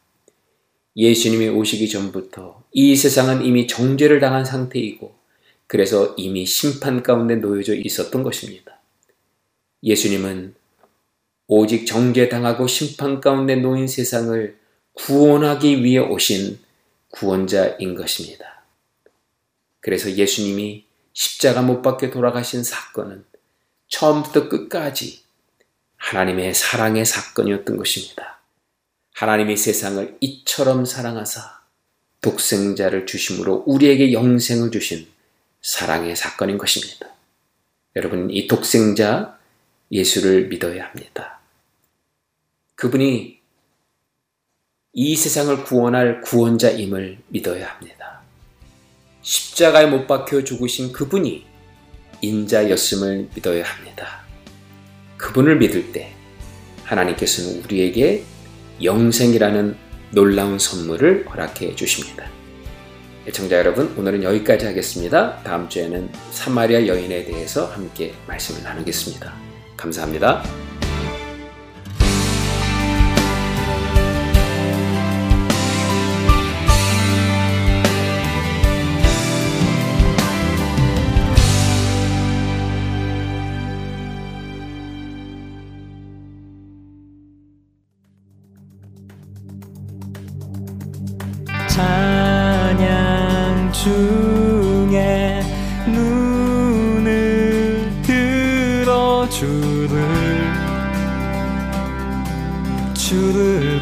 예수님이 오시기 전부터 이 세상은 이미 정죄를 당한 상태이고 그래서 이미 심판 가운데 놓여져 있었던 것입니다. 예수님은 오직 정죄당하고 심판 가운데 놓인 세상을 구원하기 위해 오신 구원자인 것입니다. 그래서 예수님이 십자가 못 박혀 돌아가신 사건은 처음부터 끝까지 하나님의 사랑의 사건이었던 것입니다. 하나님이 세상을 이처럼 사랑하사 독생자를 주심으로 우리에게 영생을 주신 사랑의 사건인 것입니다. 여러분, 이 독생자 예수를 믿어야 합니다. 그분이 이 세상을 구원할 구원자임을 믿어야 합니다. 십자가에 못 박혀 죽으신 그분이 인자였음을 믿어야 합니다. 그분을 믿을 때 하나님께서는 우리에게 영생이라는 놀라운 선물을 허락해 주십니다. 애청자 여러분, 오늘은 여기까지 하겠습니다. 다음 주에는 사마리아 여인에 대해서 함께 말씀을 나누겠습니다. 감사합니다.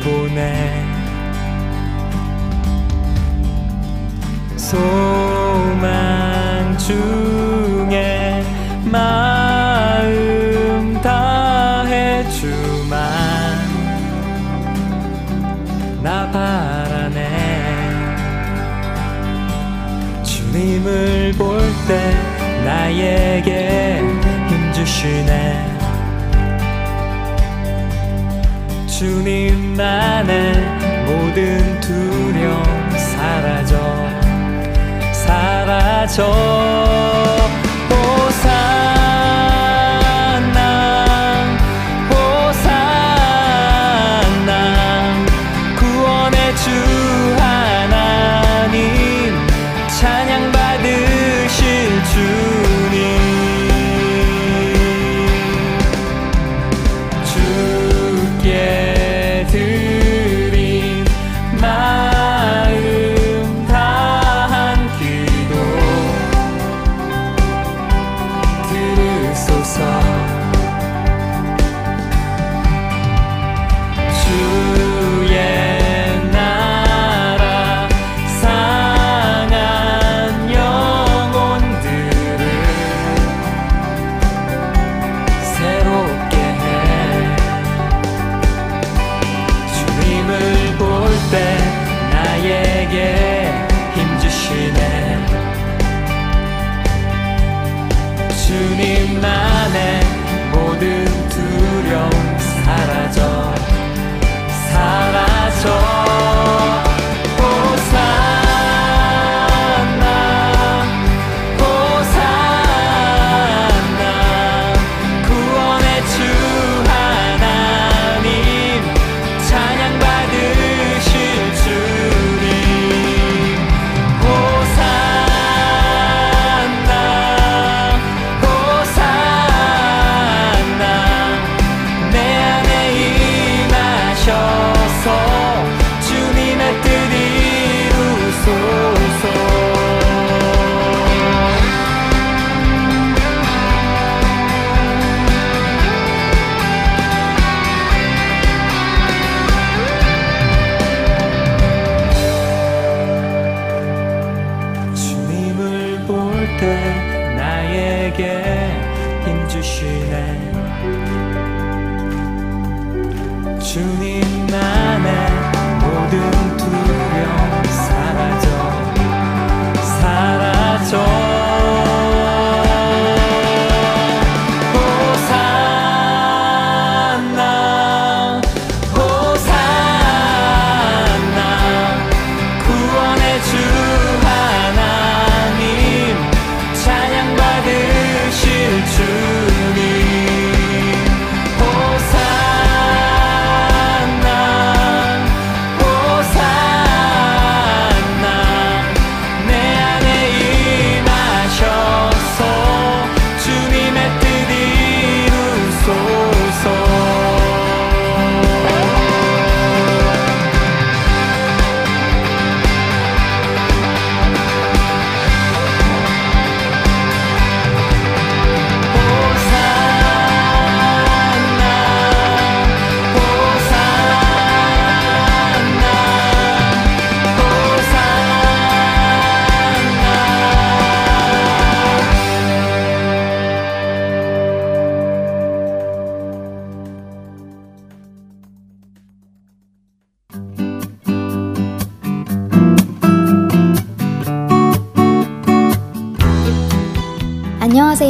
보내. 소망 중에 마음 다해 주만 나 바라네. 주님을 볼 때 나에게 힘 주시네 주님만의 모든 두려움 사라져 사라져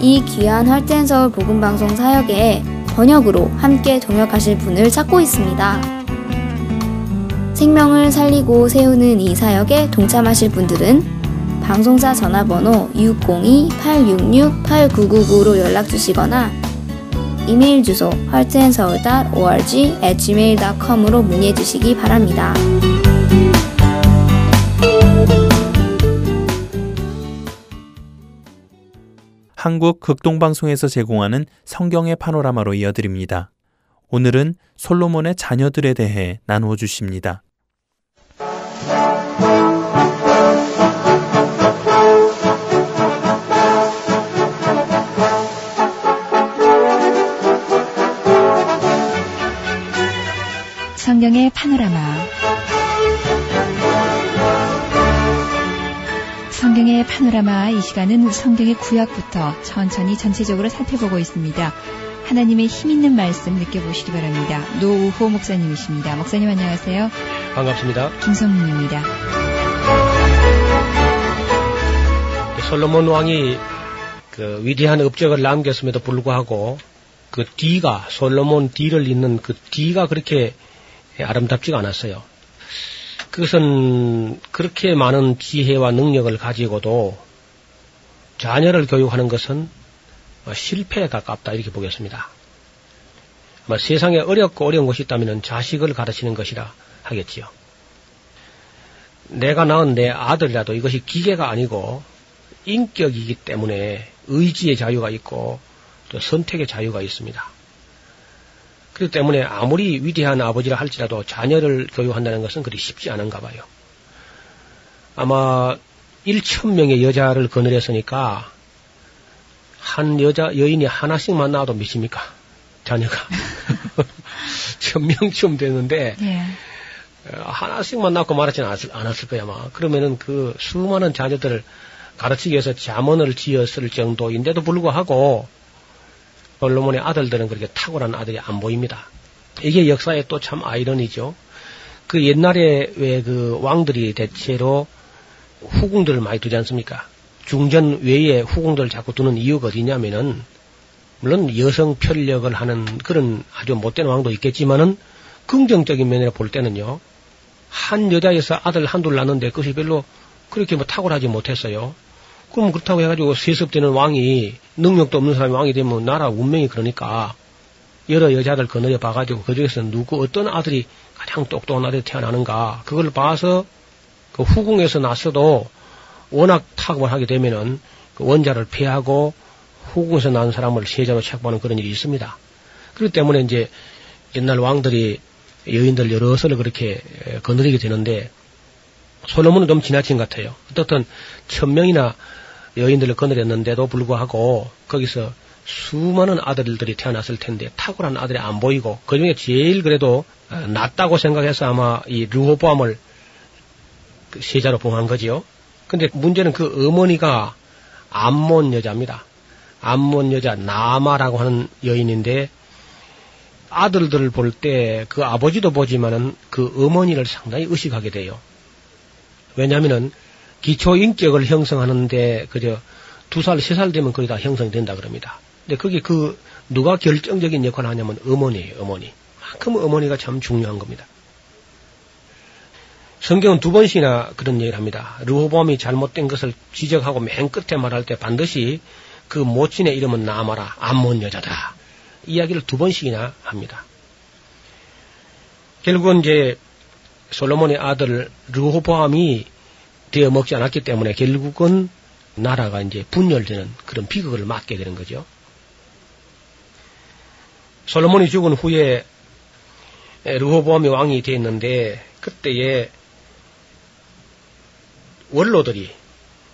이 귀한 할텐 서울 복음 방송 사역에 번역으로 함께 동역하실 분을 찾고 있습니다. 생명을 살리고 세우는 이 사역에 동참하실 분들은 방송사 전화번호 602-866-8999로 연락 주시거나 이메일 주소 heartandseoul.org gmail.com으로 문의해 주시기 바랍니다. 한국 극동방송에서 제공하는 성경의 파노라마로 이어드립니다. 오늘은 솔로몬의 자녀들에 대해 나누어 주십니다. 성경의 파노라마 성경의 파노라마 이 시간은 성경의 구약부터 천천히 전체적으로 살펴보고 있습니다. 하나님의 힘 있는 말씀 느껴보시기 바랍니다. 노우호 목사님이십니다. 목사님 안녕하세요. 반갑습니다. 김성민입니다. 솔로몬 왕이 그 위대한 업적을 남겼음에도 불구하고 그 뒤가 솔로몬 뒤를 잇는 그 뒤가 그렇게 아름답지가 않았어요. 그것은 그렇게 많은 지혜와 능력을 가지고도 자녀를 교육하는 것은 실패에 가깝다 이렇게 보겠습니다. 아마 세상에 어렵고 어려운 것이 있다면 자식을 가르치는 것이라 하겠지요. 내가 낳은 내 아들이라도 이것이 기계가 아니고 인격이기 때문에 의지의 자유가 있고 또 선택의 자유가 있습니다. 그렇기 때문에 아무리 위대한 아버지라 할지라도 자녀를 교육한다는 것은 그리 쉽지 않은가 봐요. 아마 1천 명의 여자를 거느렸으니까 한 여자, 여인이 하나씩만 낳아도 몇입니까? 자녀가. 천 명쯤 되는데, 예. 어, 하나씩만 낳고 말하지는 않았을, 않았을 거야, 아마. 그러면은 그 수많은 자녀들을 가르치기 위해서 자문을 지었을 정도인데도 불구하고, 솔로몬의 아들들은 그렇게 탁월한 아들이 안 보입니다. 이게 역사의 또참 아이러니죠. 그 옛날에 왜 그 왕들이 대체로 후궁들을 많이 두지 않습니까? 중전 외에 후궁들을 자꾸 두는 이유가 어디냐면은, 물론 여성 편력을 하는 그런 아주 못된 왕도 있겠지만은, 긍정적인 면에 볼 때는요, 한 여자에서 아들 한둘 낳는데 그것이 별로 그렇게 뭐 탁월하지 못했어요. 그럼 그렇다고 해가지고 세습되는 왕이 능력도 없는 사람이 왕이 되면 나라 운명이 그러니까 여러 여자들 거느려 봐가지고 그 중에서 누구 어떤 아들이 가장 똑똑한 아들이 태어나는가 그걸 봐서 그 후궁에서 났어도 워낙 탁월하게 되면은 그 원자를 폐하고 후궁에서 난 사람을 세자로 책하는 그런 일이 있습니다. 그렇기 때문에 이제 옛날 왕들이 여인들 여럿을 그렇게 에, 거느리게 되는데 솔로몬은 좀 지나친 것 같아요. 어떻든 천 명이나 여인들을 거느렸는데도 불구하고 거기서 수많은 아들들이 태어났을 텐데 탁월한 아들이 안 보이고 그 중에 제일 그래도 어, 낫다고 생각해서 아마 이 르호보암을 그 세자로 봉한 거지요. 근데 문제는 그 어머니가 암몬 여자입니다. 암몬 여자 나마라고 하는 여인인데 아들들을 볼 때 그 아버지도 보지만은 그 어머니를 상당히 의식하게 돼요. 왜냐하면은 기초 인격을 형성하는데 그저 두 살, 세 살 되면 거의 다 형성이 된다 그럽니다. 근데 그게 그 누가 결정적인 역할을 하냐면 어머니예요, 어머니. 만큼 어머니가 참 중요한 겁니다. 성경은 두 번씩이나 그런 얘기를 합니다. 르호보암이 잘못된 것을 지적하고 맨 끝에 말할 때 반드시 그 모친의 이름은 나마라, 암몬 여자다. 이야기를 두 번씩이나 합니다. 결국은 이제 솔로몬의 아들 르호보암이 되어 먹지 않았기 때문에 결국은 나라가 이제 분열되는 그런 비극을 맞게 되는 거죠. 솔로몬이 죽은 후에 르호보암이 왕이 되었는데 그때에 원로들이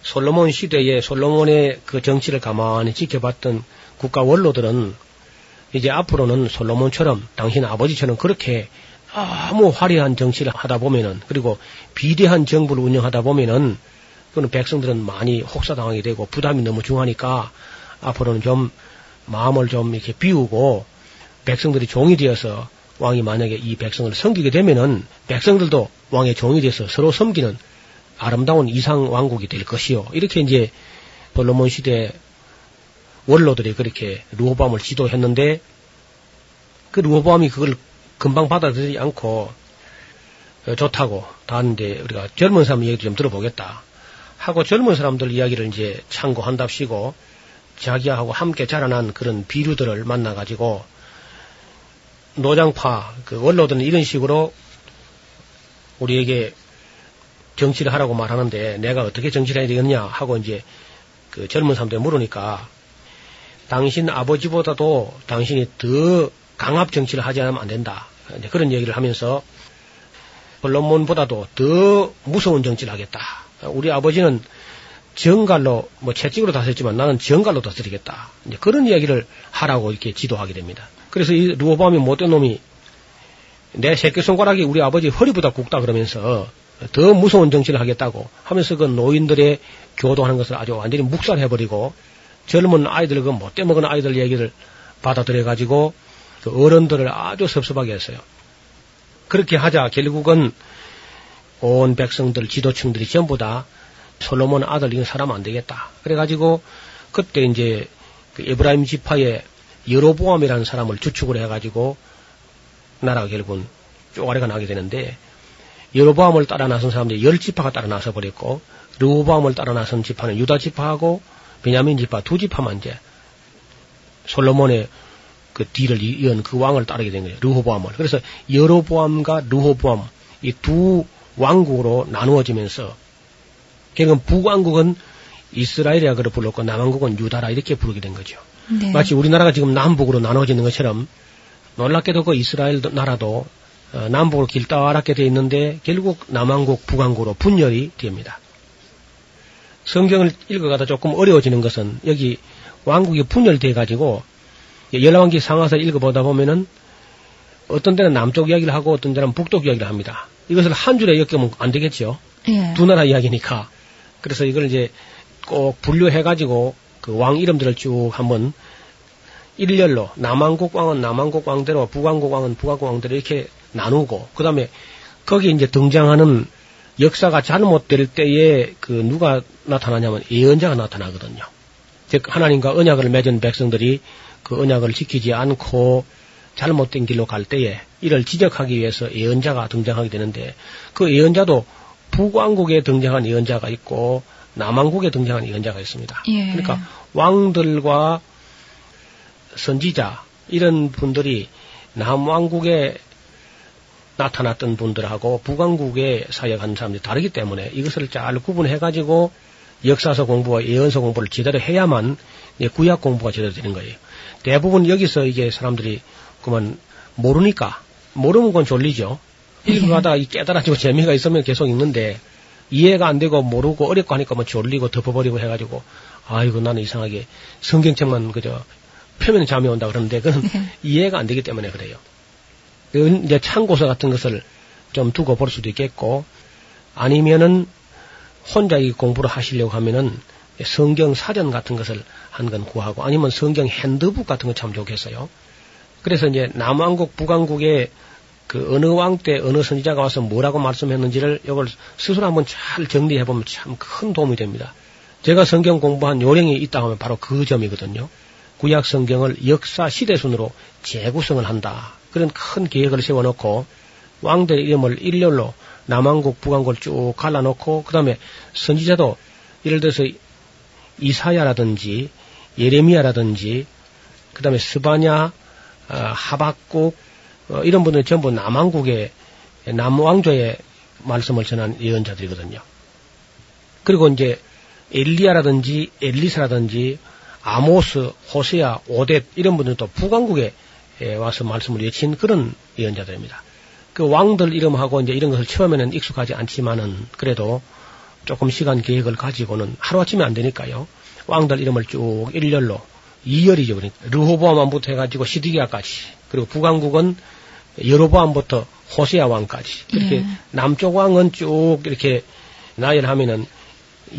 솔로몬 시대에 솔로몬의 그 정치를 가만히 지켜봤던 국가 원로들은 이제 앞으로는 솔로몬처럼 당신 아버지처럼 그렇게 아무 화려한 정치를 하다 보면은 그리고 비대한 정부를 운영하다 보면은 그는 백성들은 많이 혹사당하게 되고 부담이 너무 중하니까 앞으로는 좀 마음을 좀 이렇게 비우고 백성들이 종이 되어서 왕이 만약에 이 백성을 섬기게 되면은 백성들도 왕의 종이 돼서 서로 섬기는 아름다운 이상 왕국이 될 것이요. 이렇게 이제 솔로몬 시대 원로들이 그렇게 루호밤을 지도했는데 그 루호밤이 그걸 금방 받아들이지 않고 어, 좋다고 다 하는데 우리가 젊은 사람 얘기도 좀 들어보겠다 하고 젊은 사람들 이야기를 이제 참고한답시고 자기하고 함께 자라난 그런 비류들을 만나가지고 노장파 그 원로들은 이런 식으로 우리에게 정치를 하라고 말하는데 내가 어떻게 정치를 해야 되겠냐 하고 이제 그 젊은 사람들 물으니까 당신 아버지보다도 당신이 더 강압 정치를 하지 않으면 안 된다. 이제 그런 얘기를 하면서 본론문보다도 더 무서운 정치를 하겠다. 우리 아버지는 정갈로 뭐 채찍으로 다스렸지만 나는 정갈로 다스리겠다. 이제 그런 이야기를 하라고 이렇게 지도하게 됩니다. 그래서 이 루어밤이 못된 놈이 내 새끼 손가락이 우리 아버지 허리보다 굵다 그러면서 더 무서운 정치를 하겠다고 하면서 그 노인들의 교도하는 것을 아주 완전히 묵살해버리고 젊은 아이들 그 못돼 먹은 아이들 얘기를 받아들여 가지고 그 어른들을 아주 섭섭하게 했어요. 그렇게 하자 결국은 온 백성들 지도층들이 전부 다 솔로몬 아들 이건 사람 안 되겠다. 그래가지고 그때 이제 그 에브라임 지파의 여로보암이라는 사람을 주축을 해가지고 나라가 결국은 쪼가리가 나게 되는데 여로보암을 따라 나선 사람들이 열 지파가 따라 나서 버렸고 르호보암을 따라 나선 지파는 유다 지파하고 베냐민 지파 두 지파만 이제 솔로몬의 그 뒤를 이은 그 왕을 따르게 된 거예요. 르호보암을. 그래서 여로보암과 르호보암 이 두 왕국으로 나누어지면서 결국은 북왕국은 이스라엘이라 그래 불렀고 남왕국은 유다라 이렇게 부르게 된 거죠. 네. 마치 우리나라가 지금 남북으로 나눠지는 것처럼 놀랍게도 그 이스라엘 나라도 어, 남북으로 길다랗게 되어 있는데 결국 남왕국, 북왕국으로 분열이 됩니다. 성경을 읽어가다 조금 어려워지는 것은 여기 왕국이 분열돼 가지고 열왕기 상하서 읽어보다 보면은 어떤 때는 남쪽 이야기를 하고 어떤 때는 북쪽 이야기를 합니다. 이것을 한 줄에 엮으면 안 되겠죠. 예. 두 나라 이야기니까. 그래서 이걸 이제 꼭 분류해가지고 그 왕 이름들을 쭉 한번 일렬로 남왕국 왕은 남왕국 왕대로 북왕국 왕은 북왕국 왕대로 이렇게 나누고 그 다음에 거기 이제 등장하는 역사가 잘못될 때에 그 누가 나타나냐면 예언자가 나타나거든요. 즉 하나님과 언약을 맺은 백성들이 그 언약을 지키지 않고 잘못된 길로 갈 때에 이를 지적하기 위해서 예언자가 등장하게 되는데 그 예언자도 북왕국에 등장한 예언자가 있고 남왕국에 등장한 예언자가 있습니다. 예. 그러니까 왕들과 선지자 이런 분들이 남왕국에 나타났던 분들하고 북왕국에 사역하는 사람들이 다르기 때문에 이것을 잘 구분해 가지고 역사서 공부와 예언서 공부를 제대로 해야만 예, 구약 공부가 제대로 되는 거예요. 대부분 여기서 이게 사람들이 그만 모르니까 모르는 건 졸리죠. 읽어가다가 이 깨달아지고 재미가 있으면 계속 읽는데 이해가 안 되고 모르고 어렵고 하니까 뭐 졸리고 덮어버리고 해가지고 아이고 나는 이상하게 성경책만 그저 표면에 잠이 온다 그러는데 그건 이해가 안 되기 때문에 그래요. 그 이제 참고서 같은 것을 좀 두고 볼 수도 있겠고 아니면은 혼자 이 공부를 하시려고 하면은 성경 사전 같은 것을 한 건 구하고 아니면 성경 핸드북 같은 거 참 좋겠어요. 그래서 이제 남왕국 북왕국의 그 어느 왕 때 어느 선지자가 와서 뭐라고 말씀했는지를 이걸 스스로 한번 잘 정리해 보면 참 큰 도움이 됩니다. 제가 성경 공부한 요령이 있다 하면 바로 그 점이거든요. 구약 성경을 역사 시대 순으로 재구성을 한다. 그런 큰 계획을 세워놓고 왕들 이름을 일렬로 남왕국 북왕국을 쭉 갈라놓고 그 다음에 선지자도 예를 들어서 이사야라든지 예레미야라든지 그 다음에 스바냐 어, 하박국 어, 이런 분들이 전부 남왕국의 남왕조의 말씀을 전한 예언자들이거든요. 그리고 이제 엘리야라든지 엘리사라든지 아모스, 호세야, 오뎃 이런 분들도 북왕국에 와서 말씀을 외친 그런 예언자들입니다. 그 왕들 이름하고 이제 이런 것을 처음에는 익숙하지 않지만은 그래도 조금 시간 계획을 가지고는 하루아침에 안 되니까요. 왕들 이름을 쭉 일렬로 2열이죠. 그러니까 르호보암부터 해가지고 시드기야까지 그리고 북왕국은 여로보암부터 호세야 왕까지 이렇게 예. 남쪽 왕은 쭉 이렇게 나열하면은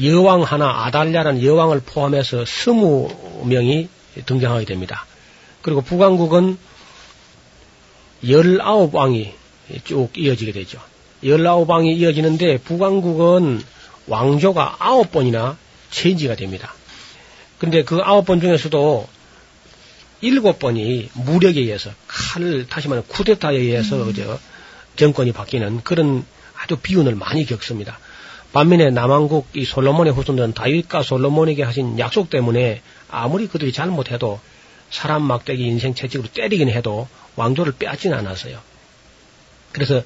여왕 하나 아달랴라는 여왕을 포함해서 스무 명이 등장하게 됩니다. 그리고 북왕국은 열아홉 왕이 쭉 이어지게 되죠. 열아홉 왕이 이어지는데 북왕국은 왕조가 아홉 번이나 체인지가 됩니다. 근데 그 아홉 번 중에서도 일곱 번이 무력에 의해서 칼 다시 말하면 쿠데타에 의해서 저 정권이 바뀌는 그런 아주 비운을 많이 겪습니다. 반면에 남왕국 이 솔로몬의 후손들은 다윗과 솔로몬에게 하신 약속 때문에 아무리 그들이 잘못해도 사람 막대기 인생 채찍으로 때리긴 해도 왕조를 빼앗지는 않았어요. 그래서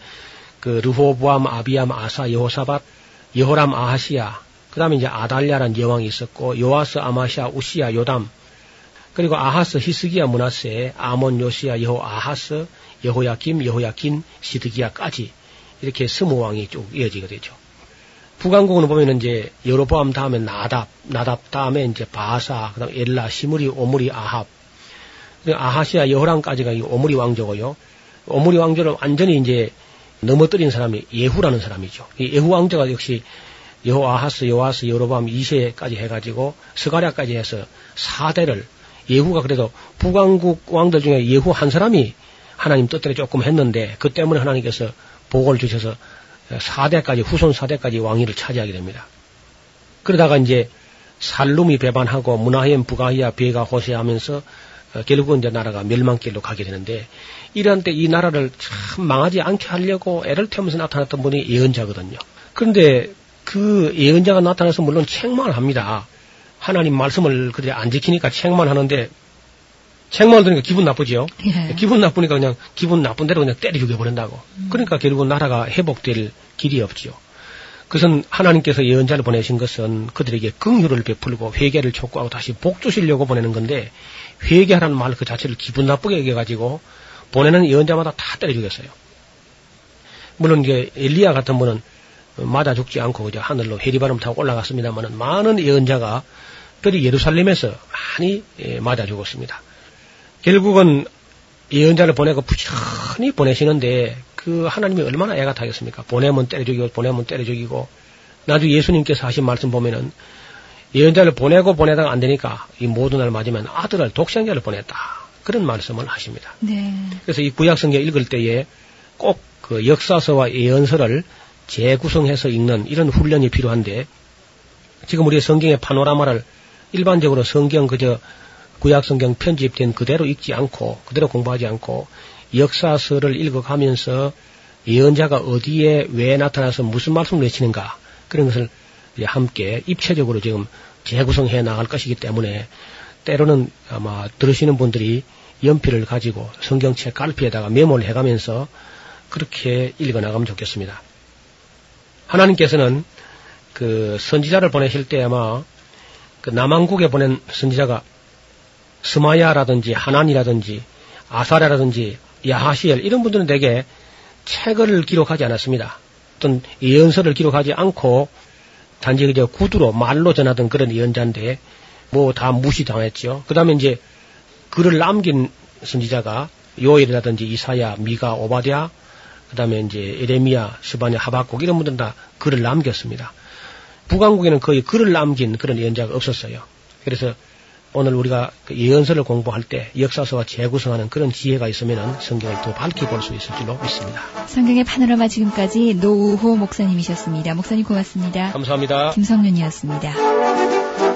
그 르호보암, 아비암, 아사, 여호사밧, 여호람, 아하시야, 그 다음에 이제 아달랴란 여왕이 있었고 요아스, 아마시아, 우시야, 요담, 그리고 아하스, 히스기야, 문하세, 아몬, 요시야, 여호 아하스, 여호야김, 여호야킨, 시드기야까지 이렇게 스무 왕이 쭉 이어지게 되죠. 북왕국은 보면은 이제 여로보암 다음에 나답, 나답 다음에 이제 바사, 그다음 에 엘라, 시무리, 오무리, 아합, 아하시아, 여호람까지가 이 오무리 왕조고요. 오무리 왕조를 완전히 이제 넘어뜨린 사람이 예후라는 사람이죠. 이 예후 왕조가 역시 여호아하스, 여호아스, 여로보암 2세까지 해가지고 스가랴까지 해서 4대를 예후가 그래도 북왕국 왕들 중에 예후 한 사람이 하나님 뜻대로 조금 했는데 그 때문에 하나님께서 복을 주셔서 4대까지 후손 4대까지 왕위를 차지하게 됩니다. 그러다가 이제 살룸이 배반하고 문하햄, 부가히야, 베가, 호세하면서 어, 결국은 이제 나라가 멸망길로 가게 되는데 이런 때이 나라를 참 망하지 않게 하려고 애를 태우면서 나타났던 분이 예언자거든요. 그런데 그 예언자가 나타나서 물론 책망을 합니다. 하나님 말씀을 그들이 안 지키니까 책망을 하는데 책망을 들으니까 기분 나쁘지요. 예. 기분 나쁘니까 그냥 기분 나쁜 대로 그냥 때려 죽여버린다고. 그러니까 결국 나라가 회복될 길이 없지요. 그것은 하나님께서 예언자를 보내신 것은 그들에게 긍휼을 베풀고 회개를 촉구하고 다시 복 주시려고 보내는 건데 회개하라는 말 그 자체를 기분 나쁘게 여겨가지고 보내는 예언자마다 다 때려 죽였어요. 물론 이제 엘리야 같은 분은 맞아 죽지 않고 그저 하늘로 해리바람 타고 올라갔습니다만은 많은 예언자가 특히 예루살렘에서 많이 예, 맞아 죽었습니다. 결국은 예언자를 보내고 부지런히 보내시는데 그 하나님이 얼마나 애가 타겠습니까? 보내면 때려 죽이고 보내면 때려 죽이고 나중에 예수님께서 하신 말씀 보면은 예언자를 보내고 보내다가 안 되니까 이 모든 날 맞으면 아들을 독생자를 보냈다. 그런 말씀을 하십니다. 네. 그래서 이 구약성경 읽을 때에 꼭 그 역사서와 예언서를 재구성해서 읽는 이런 훈련이 필요한데 지금 우리 성경의 파노라마를 일반적으로 성경 그저 구약성경 편집된 그대로 읽지 않고 그대로 공부하지 않고 역사서를 읽어가면서 예언자가 어디에 왜 나타나서 무슨 말씀을 외치는가 그런 것을 이제 함께 입체적으로 지금 재구성해 나갈 것이기 때문에 때로는 아마 들으시는 분들이 연필을 가지고 성경책 깔피에다가 메모를 해가면서 그렇게 읽어 나가면 좋겠습니다. 하나님께서는 그 선지자를 보내실 때 아마 그 남한국에 보낸 선지자가 스마야라든지 하난이라든지 아사랴라든지 야하시엘 이런 분들은 대개 책을 기록하지 않았습니다. 어떤 예언서를 기록하지 않고 단지 그저 구두로 말로 전하던 그런 예언자인데 뭐 다 무시당했죠. 그 다음에 이제 글을 남긴 선지자가 요엘이라든지 이사야, 미가, 오바디아, 그 다음에 이제 에레미야, 스바냐, 하박국 이런 분들은 다 글을 남겼습니다. 북왕국에는 거의 글을 남긴 그런 예언자가 없었어요. 그래서 오늘 우리가 그 예언서를 공부할 때 역사서와 재구성하는 그런 지혜가 있으면 성경을 더 밝게 볼수 있을 줄로 믿습니다. 성경의 파노라마 지금까지 노우호 목사님이셨습니다. 목사님 고맙습니다. 감사합니다. 김성윤이었습니다.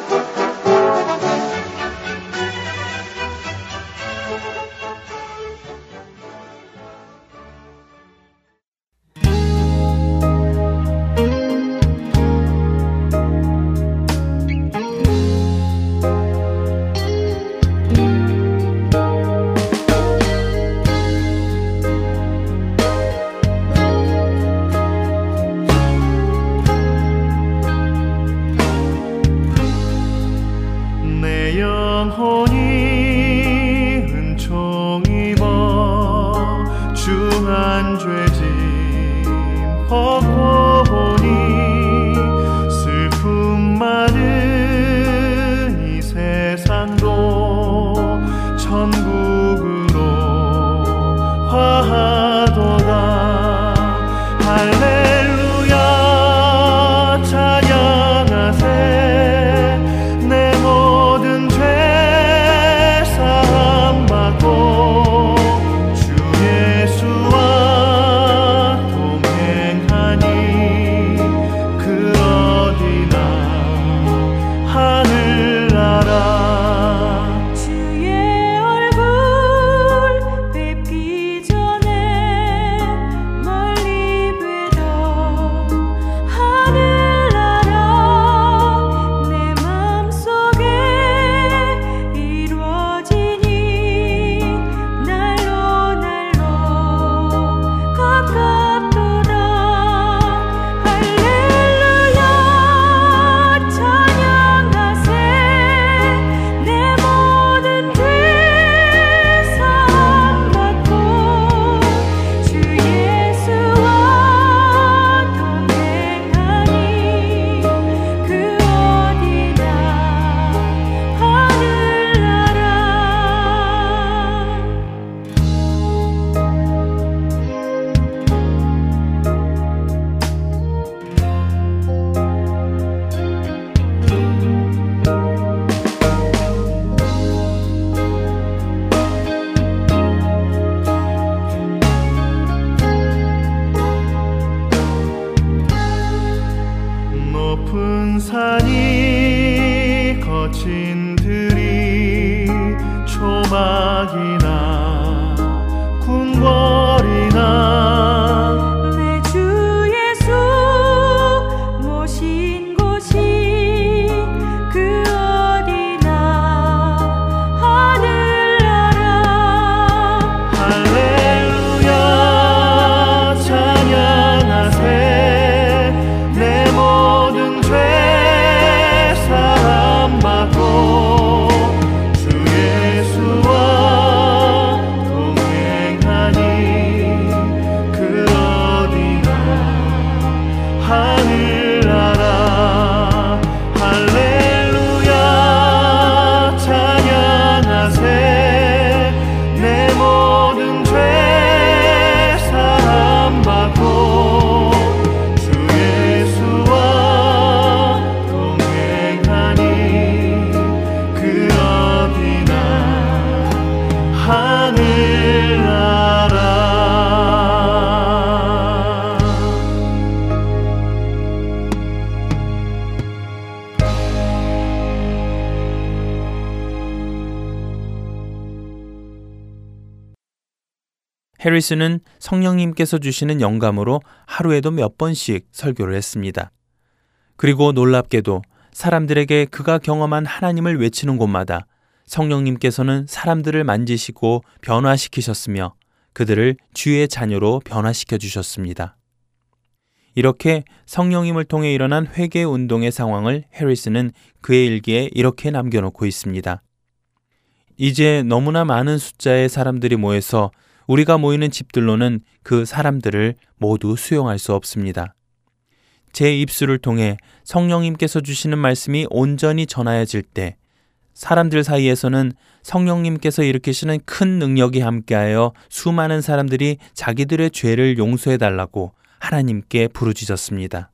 영혼이 은총 입어 주한 죄짐 벗 해리스는 성령님께서 주시는 영감으로 하루에도 몇 번씩 설교를 했습니다. 그리고 놀랍게도 사람들에게 그가 경험한 하나님을 외치는 곳마다 성령님께서는 사람들을 만지시고 변화시키셨으며 그들을 주의 자녀로 변화시켜 주셨습니다. 이렇게 성령님을 통해 일어난 회개 운동의 상황을 해리스는 그의 일기에 이렇게 남겨놓고 있습니다. 이제 너무나 많은 숫자의 사람들이 모여서 우리가 모이는 집들로는 그 사람들을 모두 수용할 수 없습니다. 제 입술을 통해 성령님께서 주시는 말씀이 온전히 전하여질 때 사람들 사이에서는 성령님께서 일으키시는 큰 능력이 함께하여 수많은 사람들이 자기들의 죄를 용서해 달라고 하나님께 부르짖었습니다.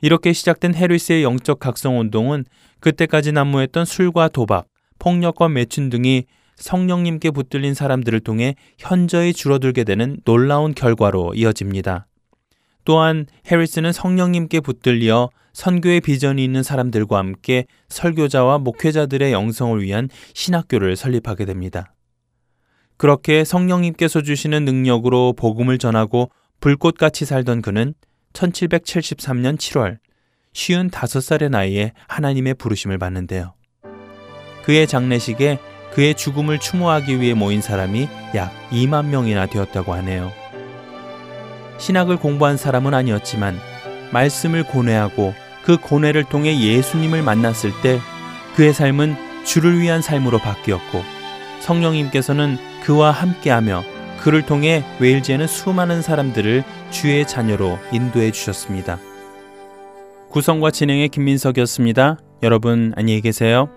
이렇게 시작된 헤르스의 영적 각성 운동은 그때까지 난무했던 술과 도박, 폭력과 매춘 등이 성령님께 붙들린 사람들을 통해 현저히 줄어들게 되는 놀라운 결과로 이어집니다. 또한 해리스는 성령님께 붙들려 선교의 비전이 있는 사람들과 함께 설교자와 목회자들의 영성을 위한 신학교를 설립하게 됩니다. 그렇게 성령님께서 주시는 능력으로 복음을 전하고 불꽃같이 살던 그는 1773년 7월 쉬운 다섯 살의 나이에 하나님의 부르심을 받는데요. 그의 장례식에 그의 죽음을 추모하기 위해 모인 사람이 약 2만 명이나 되었다고 하네요. 신학을 공부한 사람은 아니었지만 말씀을 고뇌하고 그 고뇌를 통해 예수님을 만났을 때 그의 삶은 주를 위한 삶으로 바뀌었고 성령님께서는 그와 함께하며 그를 통해 웨일즈에는 수많은 사람들을 주의 자녀로 인도해 주셨습니다. 구성과 진행의 김민석이었습니다. 여러분 안녕히 계세요.